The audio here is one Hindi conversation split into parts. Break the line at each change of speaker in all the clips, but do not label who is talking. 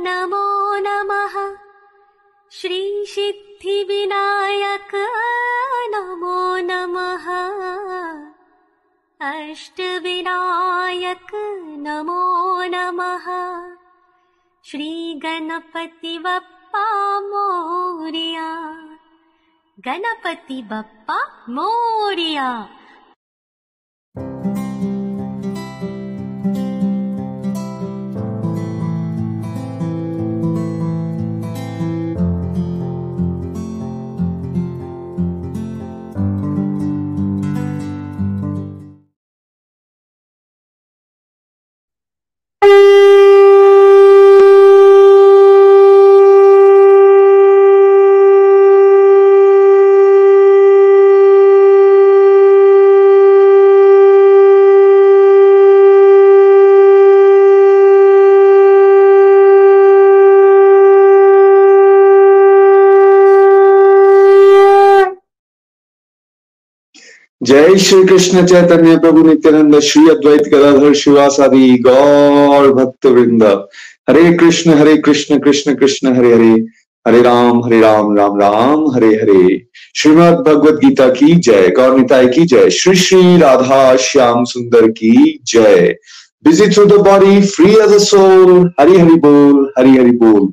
नमो नमः। श्रीसिद्धिविनायक नमो नमः। अष्टविनायक नमो नमः। श्रीगणपति बप्पा मोर्या। गणपति बप्पा मोर्या
जय श्री कृष्ण चैतन्य प्रभु नित्यानंद, श्री अद्वैत गदाधर शिवासादि, गौर भक्त वृंद हरे कृष्ण हरे कृष्ण कृष्ण कृष्ण, हरे हरे। हरे राम हरे राम राम राम, हरे हरे। श्रीमद भगवद गीता की जय गौर निताय की जय। श्री श्री राधा श्याम सुंदर की जय। Busy through the body free as a soul Hari Hari बोल, हरि हरि बोल।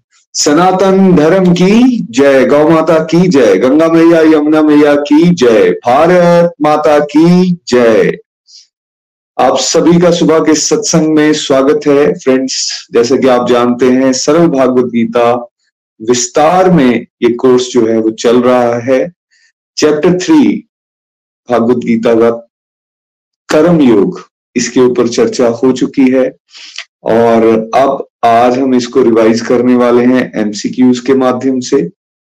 सनातन धर्म की जय, गौ माता की जय, गंगा मैया, यमुना मैया की जय, भारत माता की जय। आप सभी का सुबह के सत्संग में स्वागत है। फ्रेंड्स जैसे कि आप जानते हैं, सरल भागवत गीता विस्तार में ये कोर्स जो है, वो चल रहा है। चैप्टर थ्री भागवत गीता का कर्म योग, इसके ऊपर चर्चा हो चुकी है। और अब आज हम इसको रिवाइज करने वाले हैं एमसीक्यूज के माध्यम से।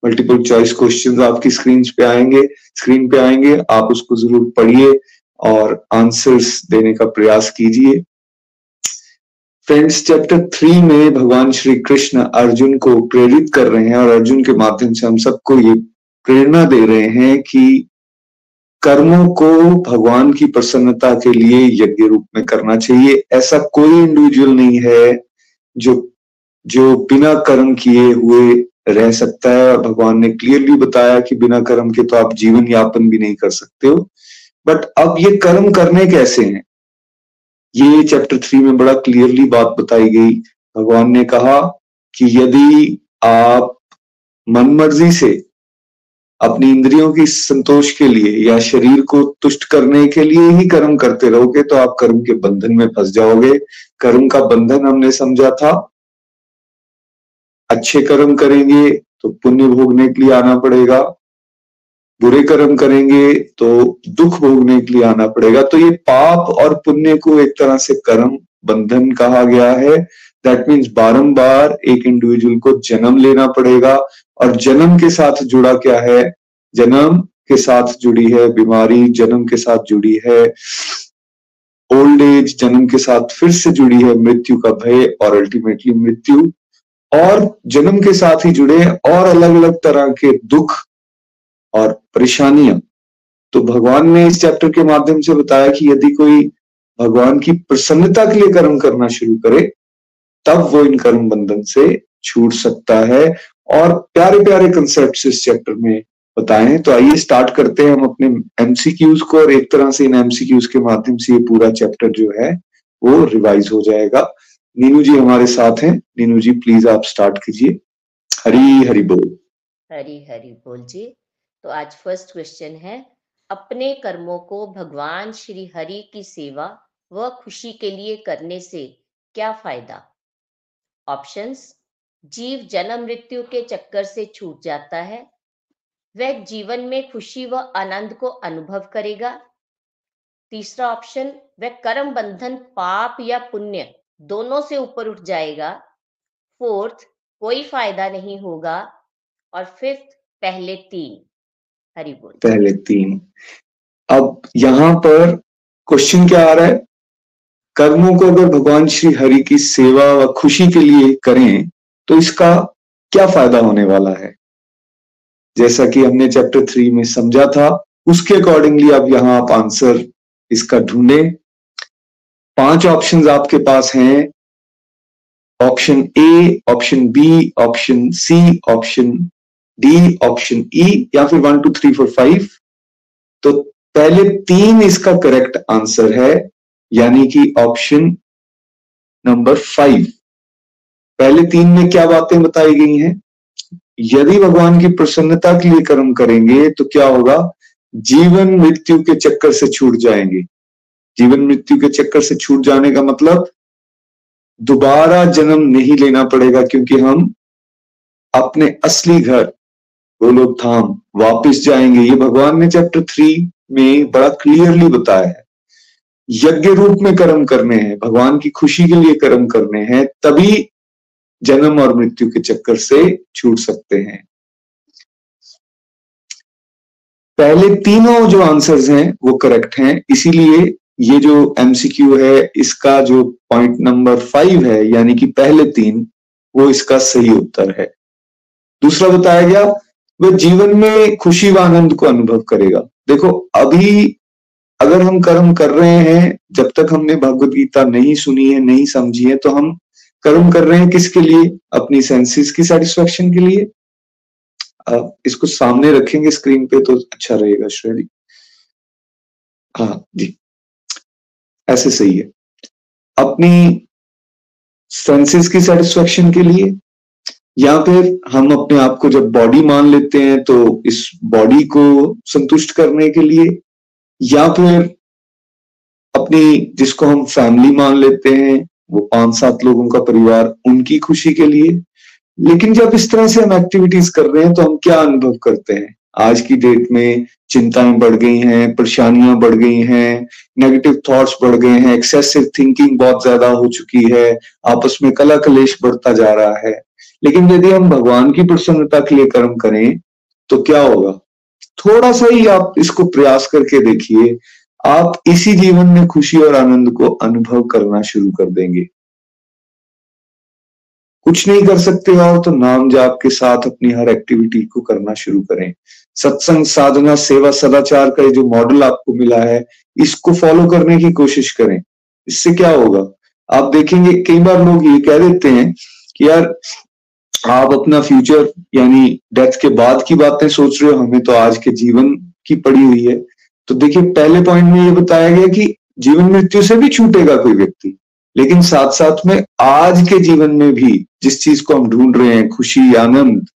मल्टीपल चॉइस क्वेश्चंस आपकी स्क्रीन पे आएँगे। स्क्रीन पे आएँगे, आप उसको ज़रूर पढ़िए और आंसर्स देने का प्रयास कीजिए। फ्रेंड्स चैप्टर थ्री में भगवान श्री कृष्ण अर्जुन को प्रेरित कर रहे हैं और अर्जुन के माध्यम से हम सबको ये प्रेरणा दे रहे हैं कि कर्मों को भगवान की प्रसन्नता के लिए यज्ञ रूप में करना चाहिए। ऐसा कोई इंडिविजुअल नहीं है जो जो बिना कर्म किए हुए रह सकता है भगवान ने क्लियरली बताया कि बिना कर्म के तो आप जीवन यापन भी नहीं कर सकते हो। बट अब ये कर्म करने कैसे हैं? ये चैप्टर थ्री में बड़ा क्लियरली बात बताई गई। भगवान ने कहा कि यदि आप मन मर्ज़ी से अपनी इंद्रियों की संतोष के लिए या शरीर को तुष्ट करने के लिए ही कर्म करते रहोगे तो आप कर्म के बंधन में फंस जाओगे। कर्म का बंधन हमने समझा था। अच्छे कर्म करेंगे तो पुण्य भोगने के लिए आना पड़ेगा। बुरे कर्म करेंगे तो दुख भोगने के लिए आना पड़ेगा। तो ये पाप और पुण्य को एक तरह से कर्म बंधन कहा गया है। दैट मीन्स बारंबार एक इंडिविजुअल को जन्म लेना पड़ेगा। और जन्म के साथ जुड़ा क्या है? जन्म के साथ जुड़ी है बीमारी, जन्म के साथ जुड़ी है ओल्ड एज जन्म के साथ फिर से जुड़ी है मृत्यु का भय और अल्टीमेटली मृत्यु। और जन्म के साथ ही जुड़े और अलग अलग तरह के दुख और परेशानियाँ। तो भगवान ने इस चैप्टर के माध्यम से बताया कि यदि कोई भगवान की प्रसन्नता के लिए कर्म करना शुरू करे, तब वो इन कर्म बंधन से छूट सकता है। और प्यारे प्यारे कंसेप्ट इस चैप्टर में बताएँ। तो आइए स्टार्ट करते हैं हम अपने एमसीक्यूज को और एक तरह से इन एमसीक्यूज के माध्यम से ये पूरा चैप्टर जो है, वो रिवाइज हो जाएगा। नीनू जी हमारे साथ हैं। नीनू जी प्लीज़ आप स्टार्ट कीजिए। हरी हरी बोल।
हरी हरी बोल जी। तो आज फ़र्स्ट क्वेश्चन है, अपने कर्मों को भगवान श्री हरि की सेवा व खुशी के लिए करने से क्या फ़ायदा? ऑप्शंस जीव जन्म मृत्यु के चक्कर से छूट जाता है। वह जीवन में खुशी व आनंद को अनुभव करेगा। तीसरा ऑप्शन, वह कर्म बंधन, पाप या पुण्य दोनों से ऊपर उठ जाएगा। फोर्थ, कोई फ़ायदा नहीं होगा। और फिफ्थ, पहले तीन। हरि बोल।
पहले तीन। अब यहाँ पर क्वेश्चन क्या आ रहा है? कर्मों को अगर भगवान श्री हरि की सेवा व खुशी के लिए करें तो इसका क्या फ़ायदा होने वाला है? जैसा कि हमने चैप्टर थ्री में समझा था, उसके अकॉर्डिंगली अब यहाँ आप आंसर इसका ढूंढे। पाँच ऑप्शंस आपके पास हैं। Option A option B option C option D option E या फिर one two three four five तो पहले तीन इसका करेक्ट आंसर है, यानी कि ऑप्शन नंबर फाइव पहले तीन में क्या बातें बताई गई हैं? यदि भगवान की प्रसन्नता के लिए कर्म करेंगे तो क्या होगा? जीवन मृत्यु के चक्कर से छूट जाएँगे। जीवन मृत्यु के चक्कर से छूट जाने का मतलब दोबारा जन्म नहीं लेना पड़ेगा क्योंकि हम अपने असली घर, गोलोक धाम, वापिस जाएँगे। ये भगवान ने चैप्टर थ्री में बड़ा क्लियरली बताया है। यज्ञ रूप में कर्म करने हैं, भगवान की खुशी के लिए कर्म करने हैं, तभी जन्म और मृत्यु के चक्कर से छूट सकते हैं। पहले तीनों जो आंसर्स हैं, वो करेक्ट हैं। इसीलिए ये जो एमसीक्यू है, इसका जो पॉइंट नंबर फाइव है, यानी कि पहले तीन, वो इसका सही उत्तर है। दूसरा बताया गया, वह जीवन में खुशी व आनंद को अनुभव करेगा। देखो, अभी अगर हम कर्म कर रहे हैं, जब तक हमने भगवत गीता नहीं सुनी है, नहीं समझी है तो हम कर्म कर रहे हैं किसके लिए? अपनी सेंसेस की सेटिस्फेक्शन के लिए। आप इसको सामने रखेंगे स्क्रीन पे तो अच्छा रहेगा, श्रेणी। हाँ जी। ऐसे सही है। अपनी सेंसेस की सेटिस्फेक्शन के लिए या फिर हम अपने आप को जब बॉडी मान लेते हैं तो इस बॉडी को संतुष्ट करने के लिए या फिर अपनी जिसको हम फैमिली मान लेते हैं वो पाँच सात लोगों का परिवार उनकी खुशी के लिए। लेकिन जब इस तरह से हम एक्टिविटीज़ कर रहे हैं तो हम क्या अनुभव करते हैं? आज की डेट में चिंताएँ बढ़ गई हैं, परेशानियाँ बढ़ गई हैं नेगेटिव थॉट्स बढ़ गए हैं एक्सेसिव थिंकिंग बहुत ज़्यादा हो चुकी है, आपस में कला कलेश बढ़ता जा रहा है। लेकिन यदि हम भगवान की प्रसन्नता के लिए कर्म करें तो क्या होगा? थोड़ा सा ही आप इसको प्रयास करके देखिए आप इसी जीवन में खुशी और आनंद को अनुभव करना शुरू कर देंगे। कुछ नहीं कर सकते और तो नाम जाप के साथ अपनी हर एक्टिविटी को करना शुरू करें। सत्संग, साधना, सेवा, सदाचार का जो मॉडल आपको मिला है, इसको फॉलो करने की कोशिश करें। इससे क्या होगा? आप देखेंगे, कई बार लोग ये कह देते हैं कि यार, आप अपना फ्यूचर यानी डेथ के बाद की बातें सोच रहे हो, हमें तो आज के जीवन की पड़ी हुई है। तो देखिए, पहले पॉइंट में ये बताया गया कि जीवन मृत्यु से भी छूटेगा कोई व्यक्ति, लेकिन साथ साथ में आज के जीवन में भी जिस चीज़ को हम ढूंढ रहे हैं, खुशी, आनंद,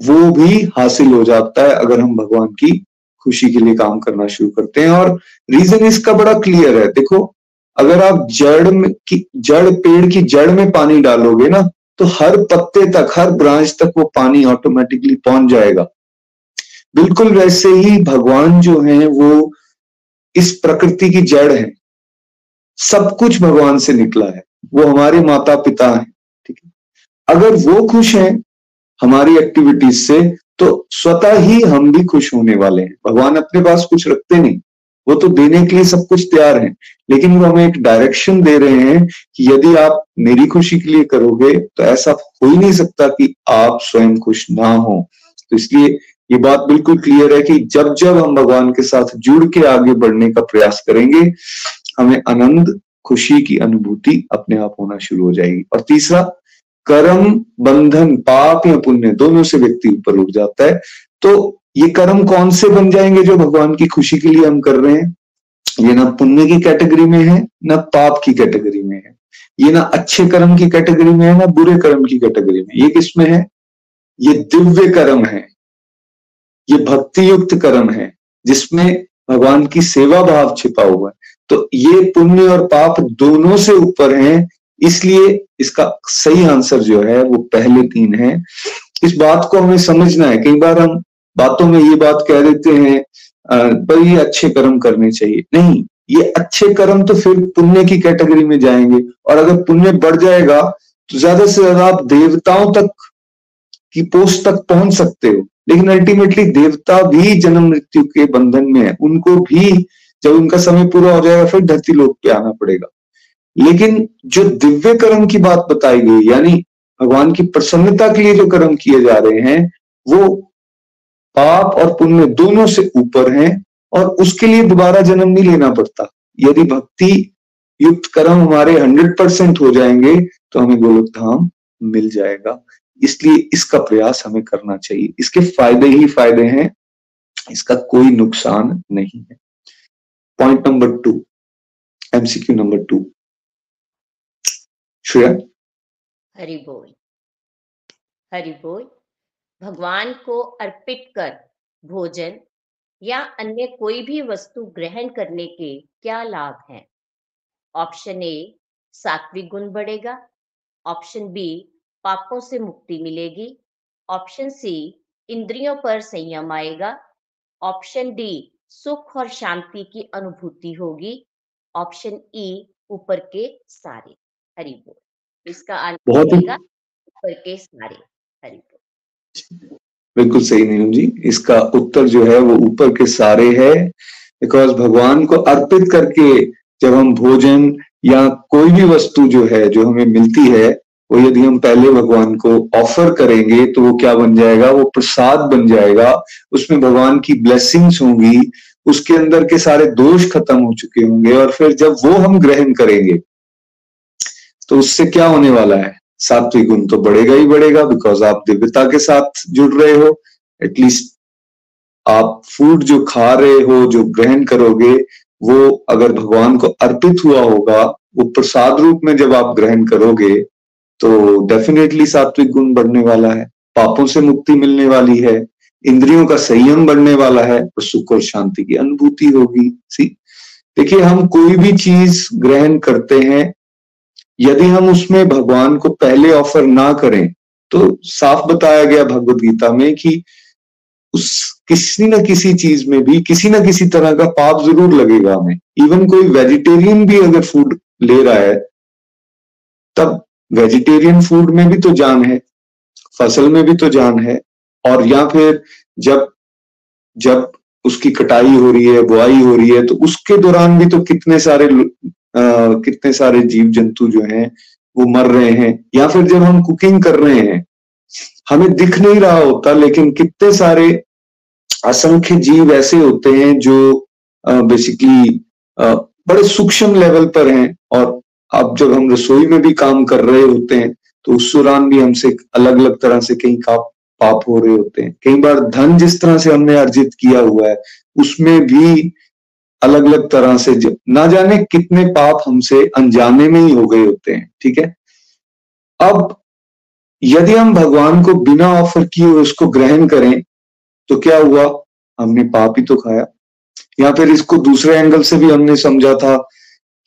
वो भी हासिल हो जाता है अगर हम भगवान की खुशी के लिए काम करना शुरू करते हैं। और रीजन इसका बड़ा क्लियर है। देखो, अगर आप जड़ में की, जड़, पेड़ की जड़ में पानी डालोगे ना तो हर पत्ते तक, हर ब्रांच तक वो पानी ऑटोमेटिकली पहुँच जाएगा। बिल्कुल वैसे ही भगवान जो है वो इस प्रकृति की जड़ है। सब कुछ भगवान से निकला है। वो हमारे माता पिता हैं, ठीक है? अगर वो खुश हैं हमारी एक्टिविटीज़ से तो स्वतः ही हम भी खुश होने वाले हैं। भगवान अपने पास कुछ रखते नहीं। वो तो देने के लिए सब कुछ तैयार है। लेकिन वो हमें एक डायरेक्शन दे रहे हैं कि यदि आप मेरी खुशी के लिए करोगे तो ऐसा हो ही नहीं सकता कि आप स्वयं खुश ना हो। तो इसलिए ये बात बिल्कुल क्लियर है कि जब जब हम भगवान के साथ जुड़ के आगे बढ़ने का प्रयास करेंगे, हमें आनंद, खुशी की अनुभूति अपने आप होना शुरू हो जाएगी। और तीसरा, कर्म, बंधन, पाप या पुण्य दोनों से व्यक्ति ऊपर उठ जाता है। तो ये कर्म कौन से बन जाएँगे जो भगवान की खुशी के लिए हम कर रहे हैं? ये ना पुण्य की कैटेगरी में है, ना पाप की कैटेगरी में है। ये ना अच्छे कर्म की कैटेगरी में है, ना बुरे कर्म की कैटेगरी में ये किसमें है? ये दिव्य कर्म है। ये भक्ति युक्त कर्म है, जिसमें भगवान की सेवा भाव छिपा हुआ है। तो ये पुण्य और पाप दोनों से ऊपर हैं, इसलिए इसका सही आंसर जो है, वो पहले तीन है। इस बात को हमें समझना है। कई बार हम बातों में ये बात कह देते हैं पर ये अच्छे कर्म करने चाहिए। नहीं, ये अच्छे कर्म तो फिर पुण्य की कैटेगरी में जाएँगे, और अगर पुण्य बढ़ जाएगा तो ज़्यादा से ज़्यादा आप देवताओं तक की पोस्ट तक पहुँच सकते हो। लेकिन अल्टीमेटली देवता भी जन्म मृत्यु के बंधन में है। उनको भी जब उनका समय पूरा हो जाएगा, फिर धरती लोक पे आना पड़ेगा। लेकिन जो दिव्य कर्म की बात बताई गई, यानी भगवान की प्रसन्नता के लिए जो कर्म किए जा रहे हैं, वो पाप और पुण्य दोनों से ऊपर हैं और उसके लिए दोबारा जन्म नहीं लेना पड़ता। यदि भक्ति युक्त कर्म हमारे हंड्रेड परसेंट हो जाएँगे तो हमें गोलोक धाम मिल जाएगा। इसलिए इसका प्रयास हमें करना चाहिए। इसके फ़ायदे ही फ़ायदे हैं, इसका कोई नुकसान नहीं है। Point number two MCQ number two Shreya?
Hari बोल। हरि बोल। भगवान को अर्पित कर भोजन या अन्य कोई भी वस्तु ग्रहण करने के क्या लाभ हैं? ऑप्शन ए सात्विक गुण बढ़ेगा। ऑप्शन बी पापों से मुक्ति मिलेगी। ऑप्शन सी इंद्रियों पर संयम आएगा। ऑप्शन डी सुख और शांति की अनुभूति होगी। ऑप्शन ई ऊपर के सारे। हरि बोल। इसका आंसर ऊपर के सारे। हरि बोल।
बिल्कुल सही नीलम जी। इसका उत्तर जो है वो ऊपर के सारे है। बिकॉज़ भगवान को अर्पित करके जब हम भोजन या कोई भी वस्तु जो है जो हमें मिलती है वो यदि हम पहले भगवान को ऑफ़र करेंगे तो वो क्या बन जाएगा? वो प्रसाद बन जाएगा। उसमें भगवान की ब्लेसिंग्स होंगी, उसके अंदर के सारे दोष खत्म हो चुके होंगे और फिर जब वो हम ग्रहण करेंगे तो उससे क्या होने वाला है? सात्विक गुण तो बढ़ेगा ही बढ़ेगा बिकॉज़ आप दिव्यता के साथ जुड़ रहे हो। एटलीस्ट आप फ़ूड जो खा रहे हो, जो ग्रहण करोगे, वो अगर भगवान को अर्पित हुआ होगा, वो प्रसाद रूप में जब आप ग्रहण करोगे तो डेफिनेटली सात्विक गुण बढ़ने वाला है, पापों से मुक्ति मिलने वाली है, इंद्रियों का संयम बढ़ने वाला है और सुख और शांति की अनुभूति होगी सी देखिए, हम कोई भी चीज़ ग्रहण करते हैं, यदि हम उसमें भगवान को पहले ऑफ़र ना करें तो साफ़ बताया गया भगवत गीता में कि उस किसी न किसी चीज़ में भी, किसी न किसी तरह का पाप ज़रूर लगेगा हमें। इवन कोई वेजिटेरियन भी अगर फ़ूड ले रहा है, तब वेजिटेरियन फ़ूड में भी तो जान है फ़सल में भी तो जान है और या फिर जब जब उसकी कटाई हो रही है बुआई हो रही है तो उसके दौरान भी तो कितने सारे आ, कितने सारे जीव जंतु जो हैं वो मर रहे हैं या फिर जब हम कुकिंग कर रहे हैं हमें दिख नहीं रहा होता लेकिन कितने सारे असंख्य जीव ऐसे होते हैं जो बेसिकली बड़े सूक्ष्म लेवल पर हैं और अब जब हम रसोई में भी काम कर रहे होते हैं तो उस दौरान भी हमसे अलग अलग तरह से कहीं का पाप हो रहे होते हैं। कई बार धन जिस तरह से हमने अर्जित किया हुआ है, उसमें भी अलग अलग तरह से ना जाने कितने पाप हमसे अनजाने में ही हो गए होते हैं, ठीक है? अब यदि हम भगवान को बिना ऑफ़र किए उसको ग्रहण करें तो क्या हुआ? हमने पाप ही तो खाया। या फिर इसको दूसरे एंगल से भी हमने समझा था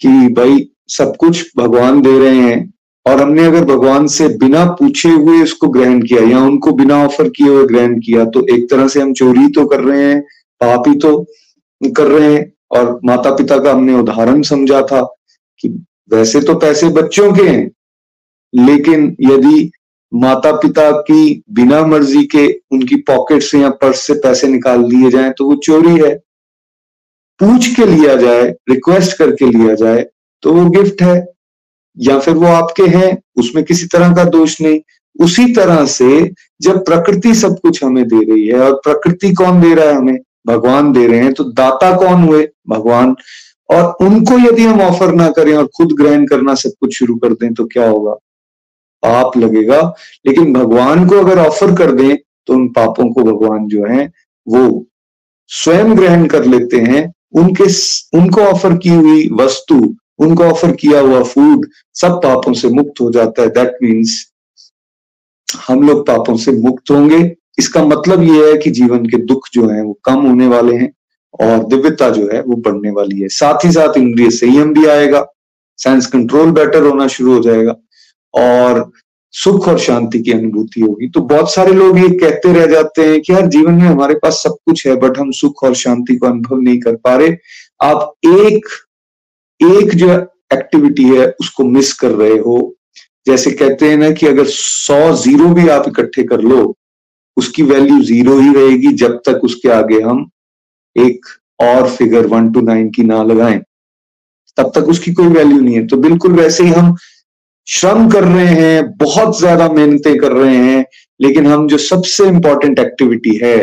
कि भाई सब कुछ भगवान दे रहे हैं और हमने अगर भगवान से बिना पूछे हुए इसको ग्रहण किया या उनको बिना ऑफ़र किए हुए ग्रहण किया तो एक तरह से हम चोरी तो कर रहे हैं, पाप ही तो कर रहे हैं और माता पिता का हमने उदाहरण समझा था कि वैसे तो पैसे बच्चों के हैं, लेकिन यदि माता पिता की बिना मर्ज़ी के उनकी पॉकेट से या पर्स से पैसे निकाल दिए जाए तो वो चोरी है। पूछ के लिया जाए रिक्वेस्ट करके लिया जाए तो वो गिफ्ट है, या फिर वो आपके हैं, उसमें किसी तरह का दोष नहीं। उसी तरह से जब प्रकृति सब कुछ हमें दे रही है, और प्रकृति कौन दे रहा है हमें? भगवान दे रहे हैं तो दाता कौन हुए? भगवान। और उनको यदि हम ऑफ़र ना करें और खुद ग्रहण करना सब कुछ शुरू कर दें तो क्या होगा? पाप लगेगा। लेकिन भगवान को अगर ऑफ़र कर दें तो उन पापों को भगवान जो है, वो स्वयं ग्रहण कर लेते हैं। उनके उनको ऑफ़र की हुई वस्तु उनको ऑफ़र किया हुआ फ़ूड सब पापों से मुक्त हो जाता है। दैट मीन्स हम लोग पापों से मुक्त होंगे। इसका मतलब यह है कि जीवन के दुख जो है, वो कम होने वाले हैं और दिव्यता जो है, वो बढ़ने वाली है। साथ ही साथ इंद्रिय संयम भी आएगा सेंस कंट्रोल बेटर होना शुरू हो जाएगा और सुख और शांति की अनुभूति होगी। तो बहुत सारे लोग ये कहते रह जाते हैं कि यार, जीवन में हमारे पास सब कुछ है बट हम सुख और शांति को अनुभव नहीं कर पा रहे। आप एक एक जो एक्टिविटी है, उसको मिस कर रहे हो। जैसे कहते हैं ना कि अगर सौ ज़ीरो भी आप इकट्ठे कर लो, उसकी वैल्यू ज़ीरो ही रहेगी जब तक उसके आगे हम एक और फिगर वन टू नाइन की ना लगाएँ। तब तक उसकी कोई वैल्यू नहीं है। तो बिल्कुल वैसे ही हम श्रम कर रहे हैं, बहुत ज़्यादा मेहनतें कर रहे हैं, लेकिन हम जो सबसे इंपॉर्टेंट एक्टिविटी है,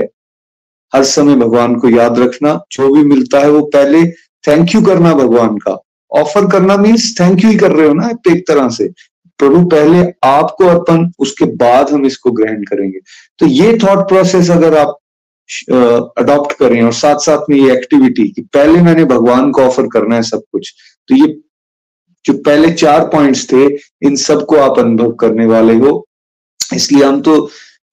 हर समय भगवान को याद रखना, जो भी मिलता है वो पहले थैंक यू करना भगवान का। ऑफ़र करना मीन्स थैंक यू ही कर रहे हो ना, एक तरह से। प्रभु, पहले आपको अर्पण, उसके बाद हम इसको ग्रहण करेंगे। तो ये थॉट प्रोसेस अगर आप अडॉप्ट करें और साथ साथ में ये एक्टिविटी कि पहले मैंने भगवान को ऑफ़र करना है सब कुछ तो ये जो पहले चार पॉइंट्स थे, इन सबको आप अनुभव करने वाले हो। इसलिए हम तो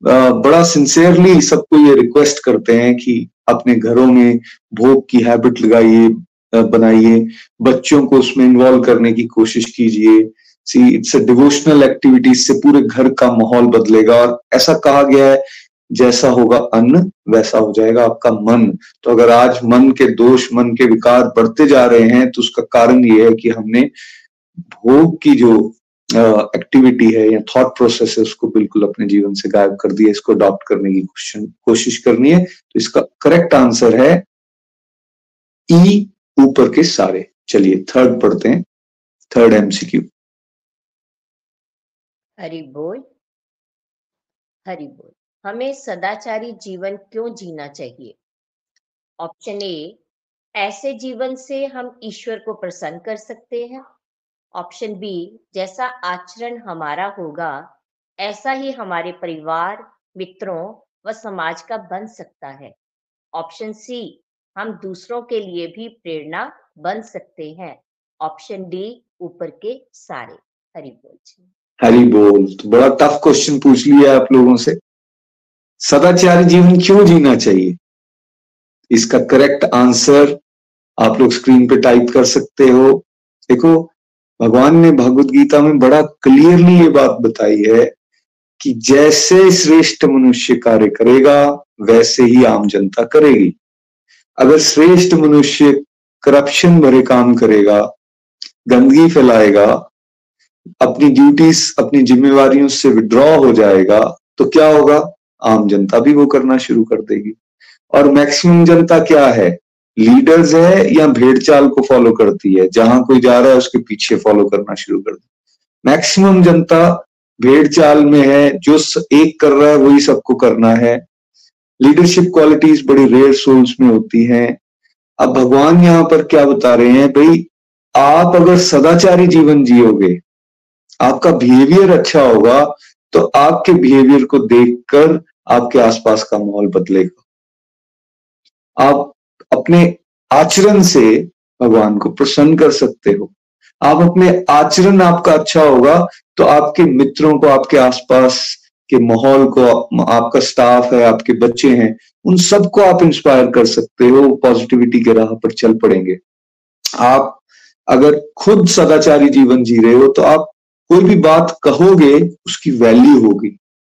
बड़ा सिंसियरली सबको ये रिक्वेस्ट करते हैं कि अपने घरों में भोग की हैबिट लगाइए बनाइए। बच्चों को उसमें इन्वॉल्व करने की कोशिश कीजिए। See it's a devotional activity इससे पूरे घर का माहौल बदलेगा। और ऐसा कहा गया है, जैसा होगा अन्न, वैसा हो जाएगा आपका मन। तो अगर आज मन के दोष, मन के विकार बढ़ते जा रहे हैं तो उसका कारण ये है कि हमने भोग की जो एक्टिविटी है या थॉट प्रोसेस है, उसको बिल्कुल अपने जीवन से गायब कर दिया। इसको अडॉप्ट करने की कोशिश करनी है। तो इसका करेक्ट आंसर है ई ऊपर के सारे। चलिए थर्ड पढ़ते हैं। थर्ड एमसीक्यू
हरि बोल। हरि बोल। हमें सदाचारी जीवन क्यों जीना चाहिए? ऑप्शन ए ऐसे जीवन से हम ईश्वर को प्रसन्न कर सकते हैं। ऑप्शन बी जैसा आचरण हमारा होगा, ऐसा ही हमारे परिवार, मित्रों व समाज का बन सकता है। ऑप्शन सी हम दूसरों के लिए भी प्रेरणा बन सकते हैं। ऑप्शन डी, ऊपर के सारे। हरी बोल जी।
हरी बोल। तो बड़ा टफ क्वेश्चन पूछ लिया आप लोगों से। सदाचारी जीवन क्यों जीना चाहिए? इसका करेक्ट आंसर आप लोग स्क्रीन पे टाइप कर सकते हो। देखो, भगवान ने भगवत गीता में बड़ा क्लियरली ये बात बताई है कि जैसे श्रेष्ठ मनुष्य कार्य करेगा, वैसे ही आम जनता करेगी। अगर श्रेष्ठ मनुष्य करप्शन भरे काम करेगा, गंदगी फैलाएगा, अपनी ड्यूटीज़ अपनी जिम्मेवारियों से विड्रॉ हो जाएगा तो क्या होगा? आम जनता भी वो करना शुरू कर देगी। और मैक्सिमम जनता क्या है? लीडर्स है या भेड़ चाल को फॉलो करती है? जहाँ कोई जा रहा है, उसके पीछे फॉलो करना शुरू कर दे मैक्सिमम जनता भेड़ चाल में है, जो एक कर रहा है, वही सबको करना है। लीडरशिप क्वालिटीज बड़ी रेयर सोल्स में होती हैं। अब भगवान यहाँ पर क्या बता रहे हैं? भाई, आप अगर सदाचारी जीवन जियोगे, आपका बिहेवियर अच्छा होगा तो आपके बिहेवियर को देखकर आपके आसपास का माहौल बदलेगा। आप अपने आचरण से भगवान को प्रसन्न कर सकते हो। आप अपने आचरण आपका अच्छा होगा तो आपके मित्रों को, आपके आसपास के माहौल को आपका स्टाफ है, आपके बच्चे हैं, उन सबको आप इंस्पायर कर सकते हो पॉजिटिविटी के राह पर चल पड़ेंगे। आप अगर खुद सदाचारी जीवन जी रहे हो तो आप कोई भी बात कहोगे, उसकी वैल्यू होगी।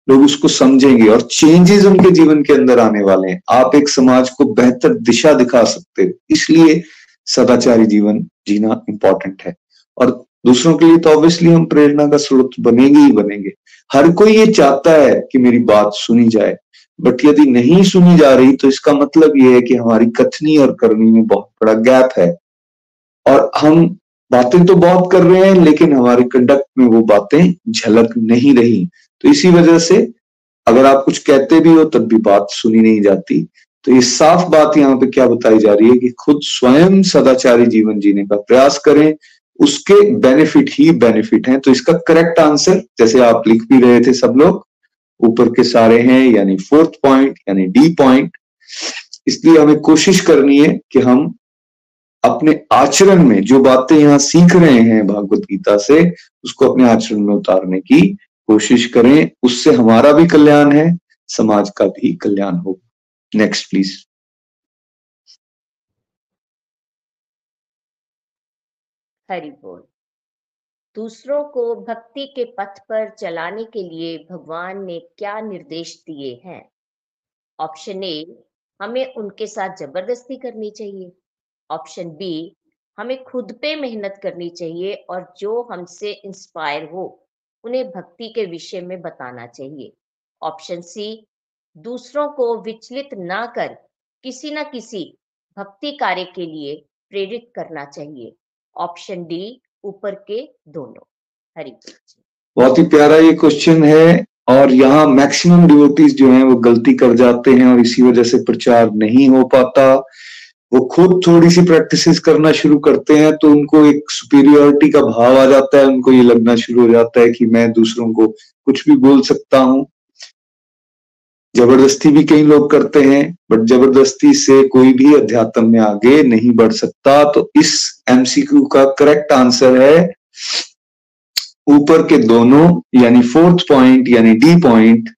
लोग उसको समझेंगे और चेंजेस उनके जीवन के अंदर आने वाले हैं। आप एक समाज को बेहतर दिशा दिखा सकते हो। इसलिए सदाचारी जीवन जीना इंपॉर्टेंट है। और दूसरों के लिए तो ऑब्वियसली हम प्रेरणा का स्रोत बनेंगे ही बनेंगे। हर कोई ये चाहता है कि मेरी बात सुनी जाए बट यदि नहीं सुनी जा रही तो इसका मतलब ये है कि हमारी कथनी और करनी में बहुत बड़ा गैप है। और हम बातें तो बहुत कर रहे हैं, लेकिन हमारे कंडक्ट में वो बातें झलक नहीं रही। तो इसी वजह से अगर आप कुछ कहते भी हो, तब भी बात सुनी नहीं जाती। तो ये साफ़ बात यहाँ पे क्या बताई जा रही है कि खुद स्वयं सदाचारी जीवन जीने का प्रयास करें उसके बेनिफिट ही बेनिफिट हैं। तो इसका करेक्ट आंसर जैसे आप लिख भी रहे थे सब लोग, ऊपर के सारे हैं, यानी फोर्थ पॉइंट यानी डी पॉइंट इसलिए हमें कोशिश करनी है कि हम अपने आचरण में जो बातें यहाँ सीख रहे हैं भागवत गीता से, उसको अपने आचरण में उतारने की कोशिश करें। उससे हमारा भी कल्याण है, समाज का भी कल्याण होगा। नेक्स्ट प्लीज़
हरि बोल। दूसरों को भक्ति के पथ पर चलाने के लिए भगवान ने क्या निर्देश दिए हैं? ऑप्शन ए हमें उनके साथ ज़बरदस्ती करनी चाहिए। ऑप्शन बी हमें खुद पे मेहनत करनी चाहिए और जो हमसे इंस्पायर हो, उन्हें भक्ति के विषय में बताना चाहिए। ऑप्शन सी दूसरों को विचलित ना कर, किसी न किसी भक्ति कार्य के लिए प्रेरित करना चाहिए। ऑप्शन डी, ऊपर के दोनों। हरि
बहुत ही प्यारा ये क्वेश्चन है और यहाँ मैक्सिमम डिवोटीज जो हैं वो गलती कर जाते हैं और इसी वजह से प्रचार नहीं हो पाता। वो खुद थोड़ी सी प्रैक्टिस करना शुरू करते हैं तो उनको एक सुपीरियोरिटी का भाव आ जाता है, उनको ये लगना शुरू हो जाता है कि मैं दूसरों को कुछ भी बोल सकता हूँ। ज़बरदस्ती भी कई लोग करते हैं बट ज़बरदस्ती से कोई भी अध्यात्म में आगे नहीं बढ़ सकता तो इस एमसीक्यू का करेक्ट आंसर है, ऊपर के दोनों, यानी फोर्थ पॉइंट यानी डी पॉइंट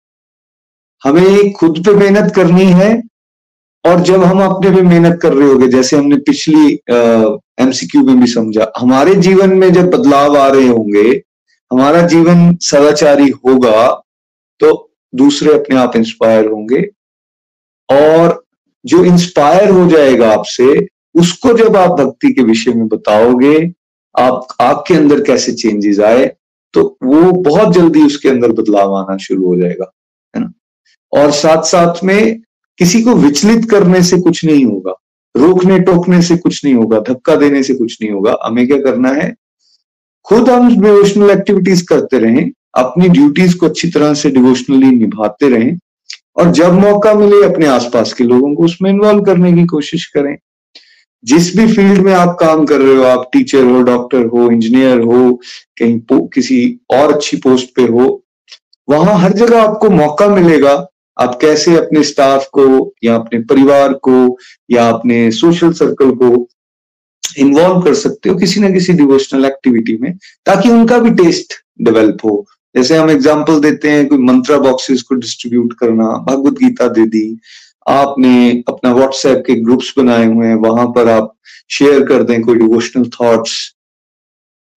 हमें खुद पे मेहनत करनी है, और जब हम अपने पे मेहनत कर रहे होंगे, जैसे हमने पिछली एमसीक्यू में भी समझा, हमारे जीवन में जब बदलाव आ रहे होंगे, हमारा जीवन सदाचारी होगा तो दूसरे अपने आप इंस्पायर होंगे। और जो इंस्पायर हो जाएगा आपसे, उसको जब आप भक्ति के विषय में बताओगे, आप आपके अंदर कैसे चेंजेस आए तो वो बहुत जल्दी उसके अंदर बदलाव आना शुरू हो जाएगा, है ना? और साथ साथ में किसी को विचलित करने से कुछ नहीं होगा, रोकने टोकने से कुछ नहीं होगा, धक्का देने से कुछ नहीं होगा। हमें क्या करना है? खुद हम डिवोशनल एक्टिविटीज़ करते रहें अपनी ड्यूटीज़ को अच्छी तरह से डिवोशनली निभाते रहें और जब मौका मिले अपने आसपास के लोगों को उसमें इन्वॉल्व करने की कोशिश करें। जिस भी फ़ील्ड में आप काम कर रहे हो, आप टीचर हो डॉक्टर हो इंजीनियर हो, कहीं किसी और अच्छी पोस्ट पे हो, वहाँ हर जगह आपको मौका मिलेगा। आप कैसे अपने स्टाफ को या अपने परिवार को या अपने सोशल सर्कल को इन्वॉल्व कर सकते हो किसी ना किसी डिवोशनल एक्टिविटी में, ताकि उनका भी टेस्ट डेवलप हो। जैसे हम एग्ज़ाम्पल देते हैं, कोई मंत्रा बॉक्सेस को डिस्ट्रीब्यूट करना भगवत गीता दे दी, आपने अपना व्हाट्सएप के ग्रुप्स बनाए हुए हैं, वहाँ पर आप शेयर कर दें कोई डिवोशनल थॉट्स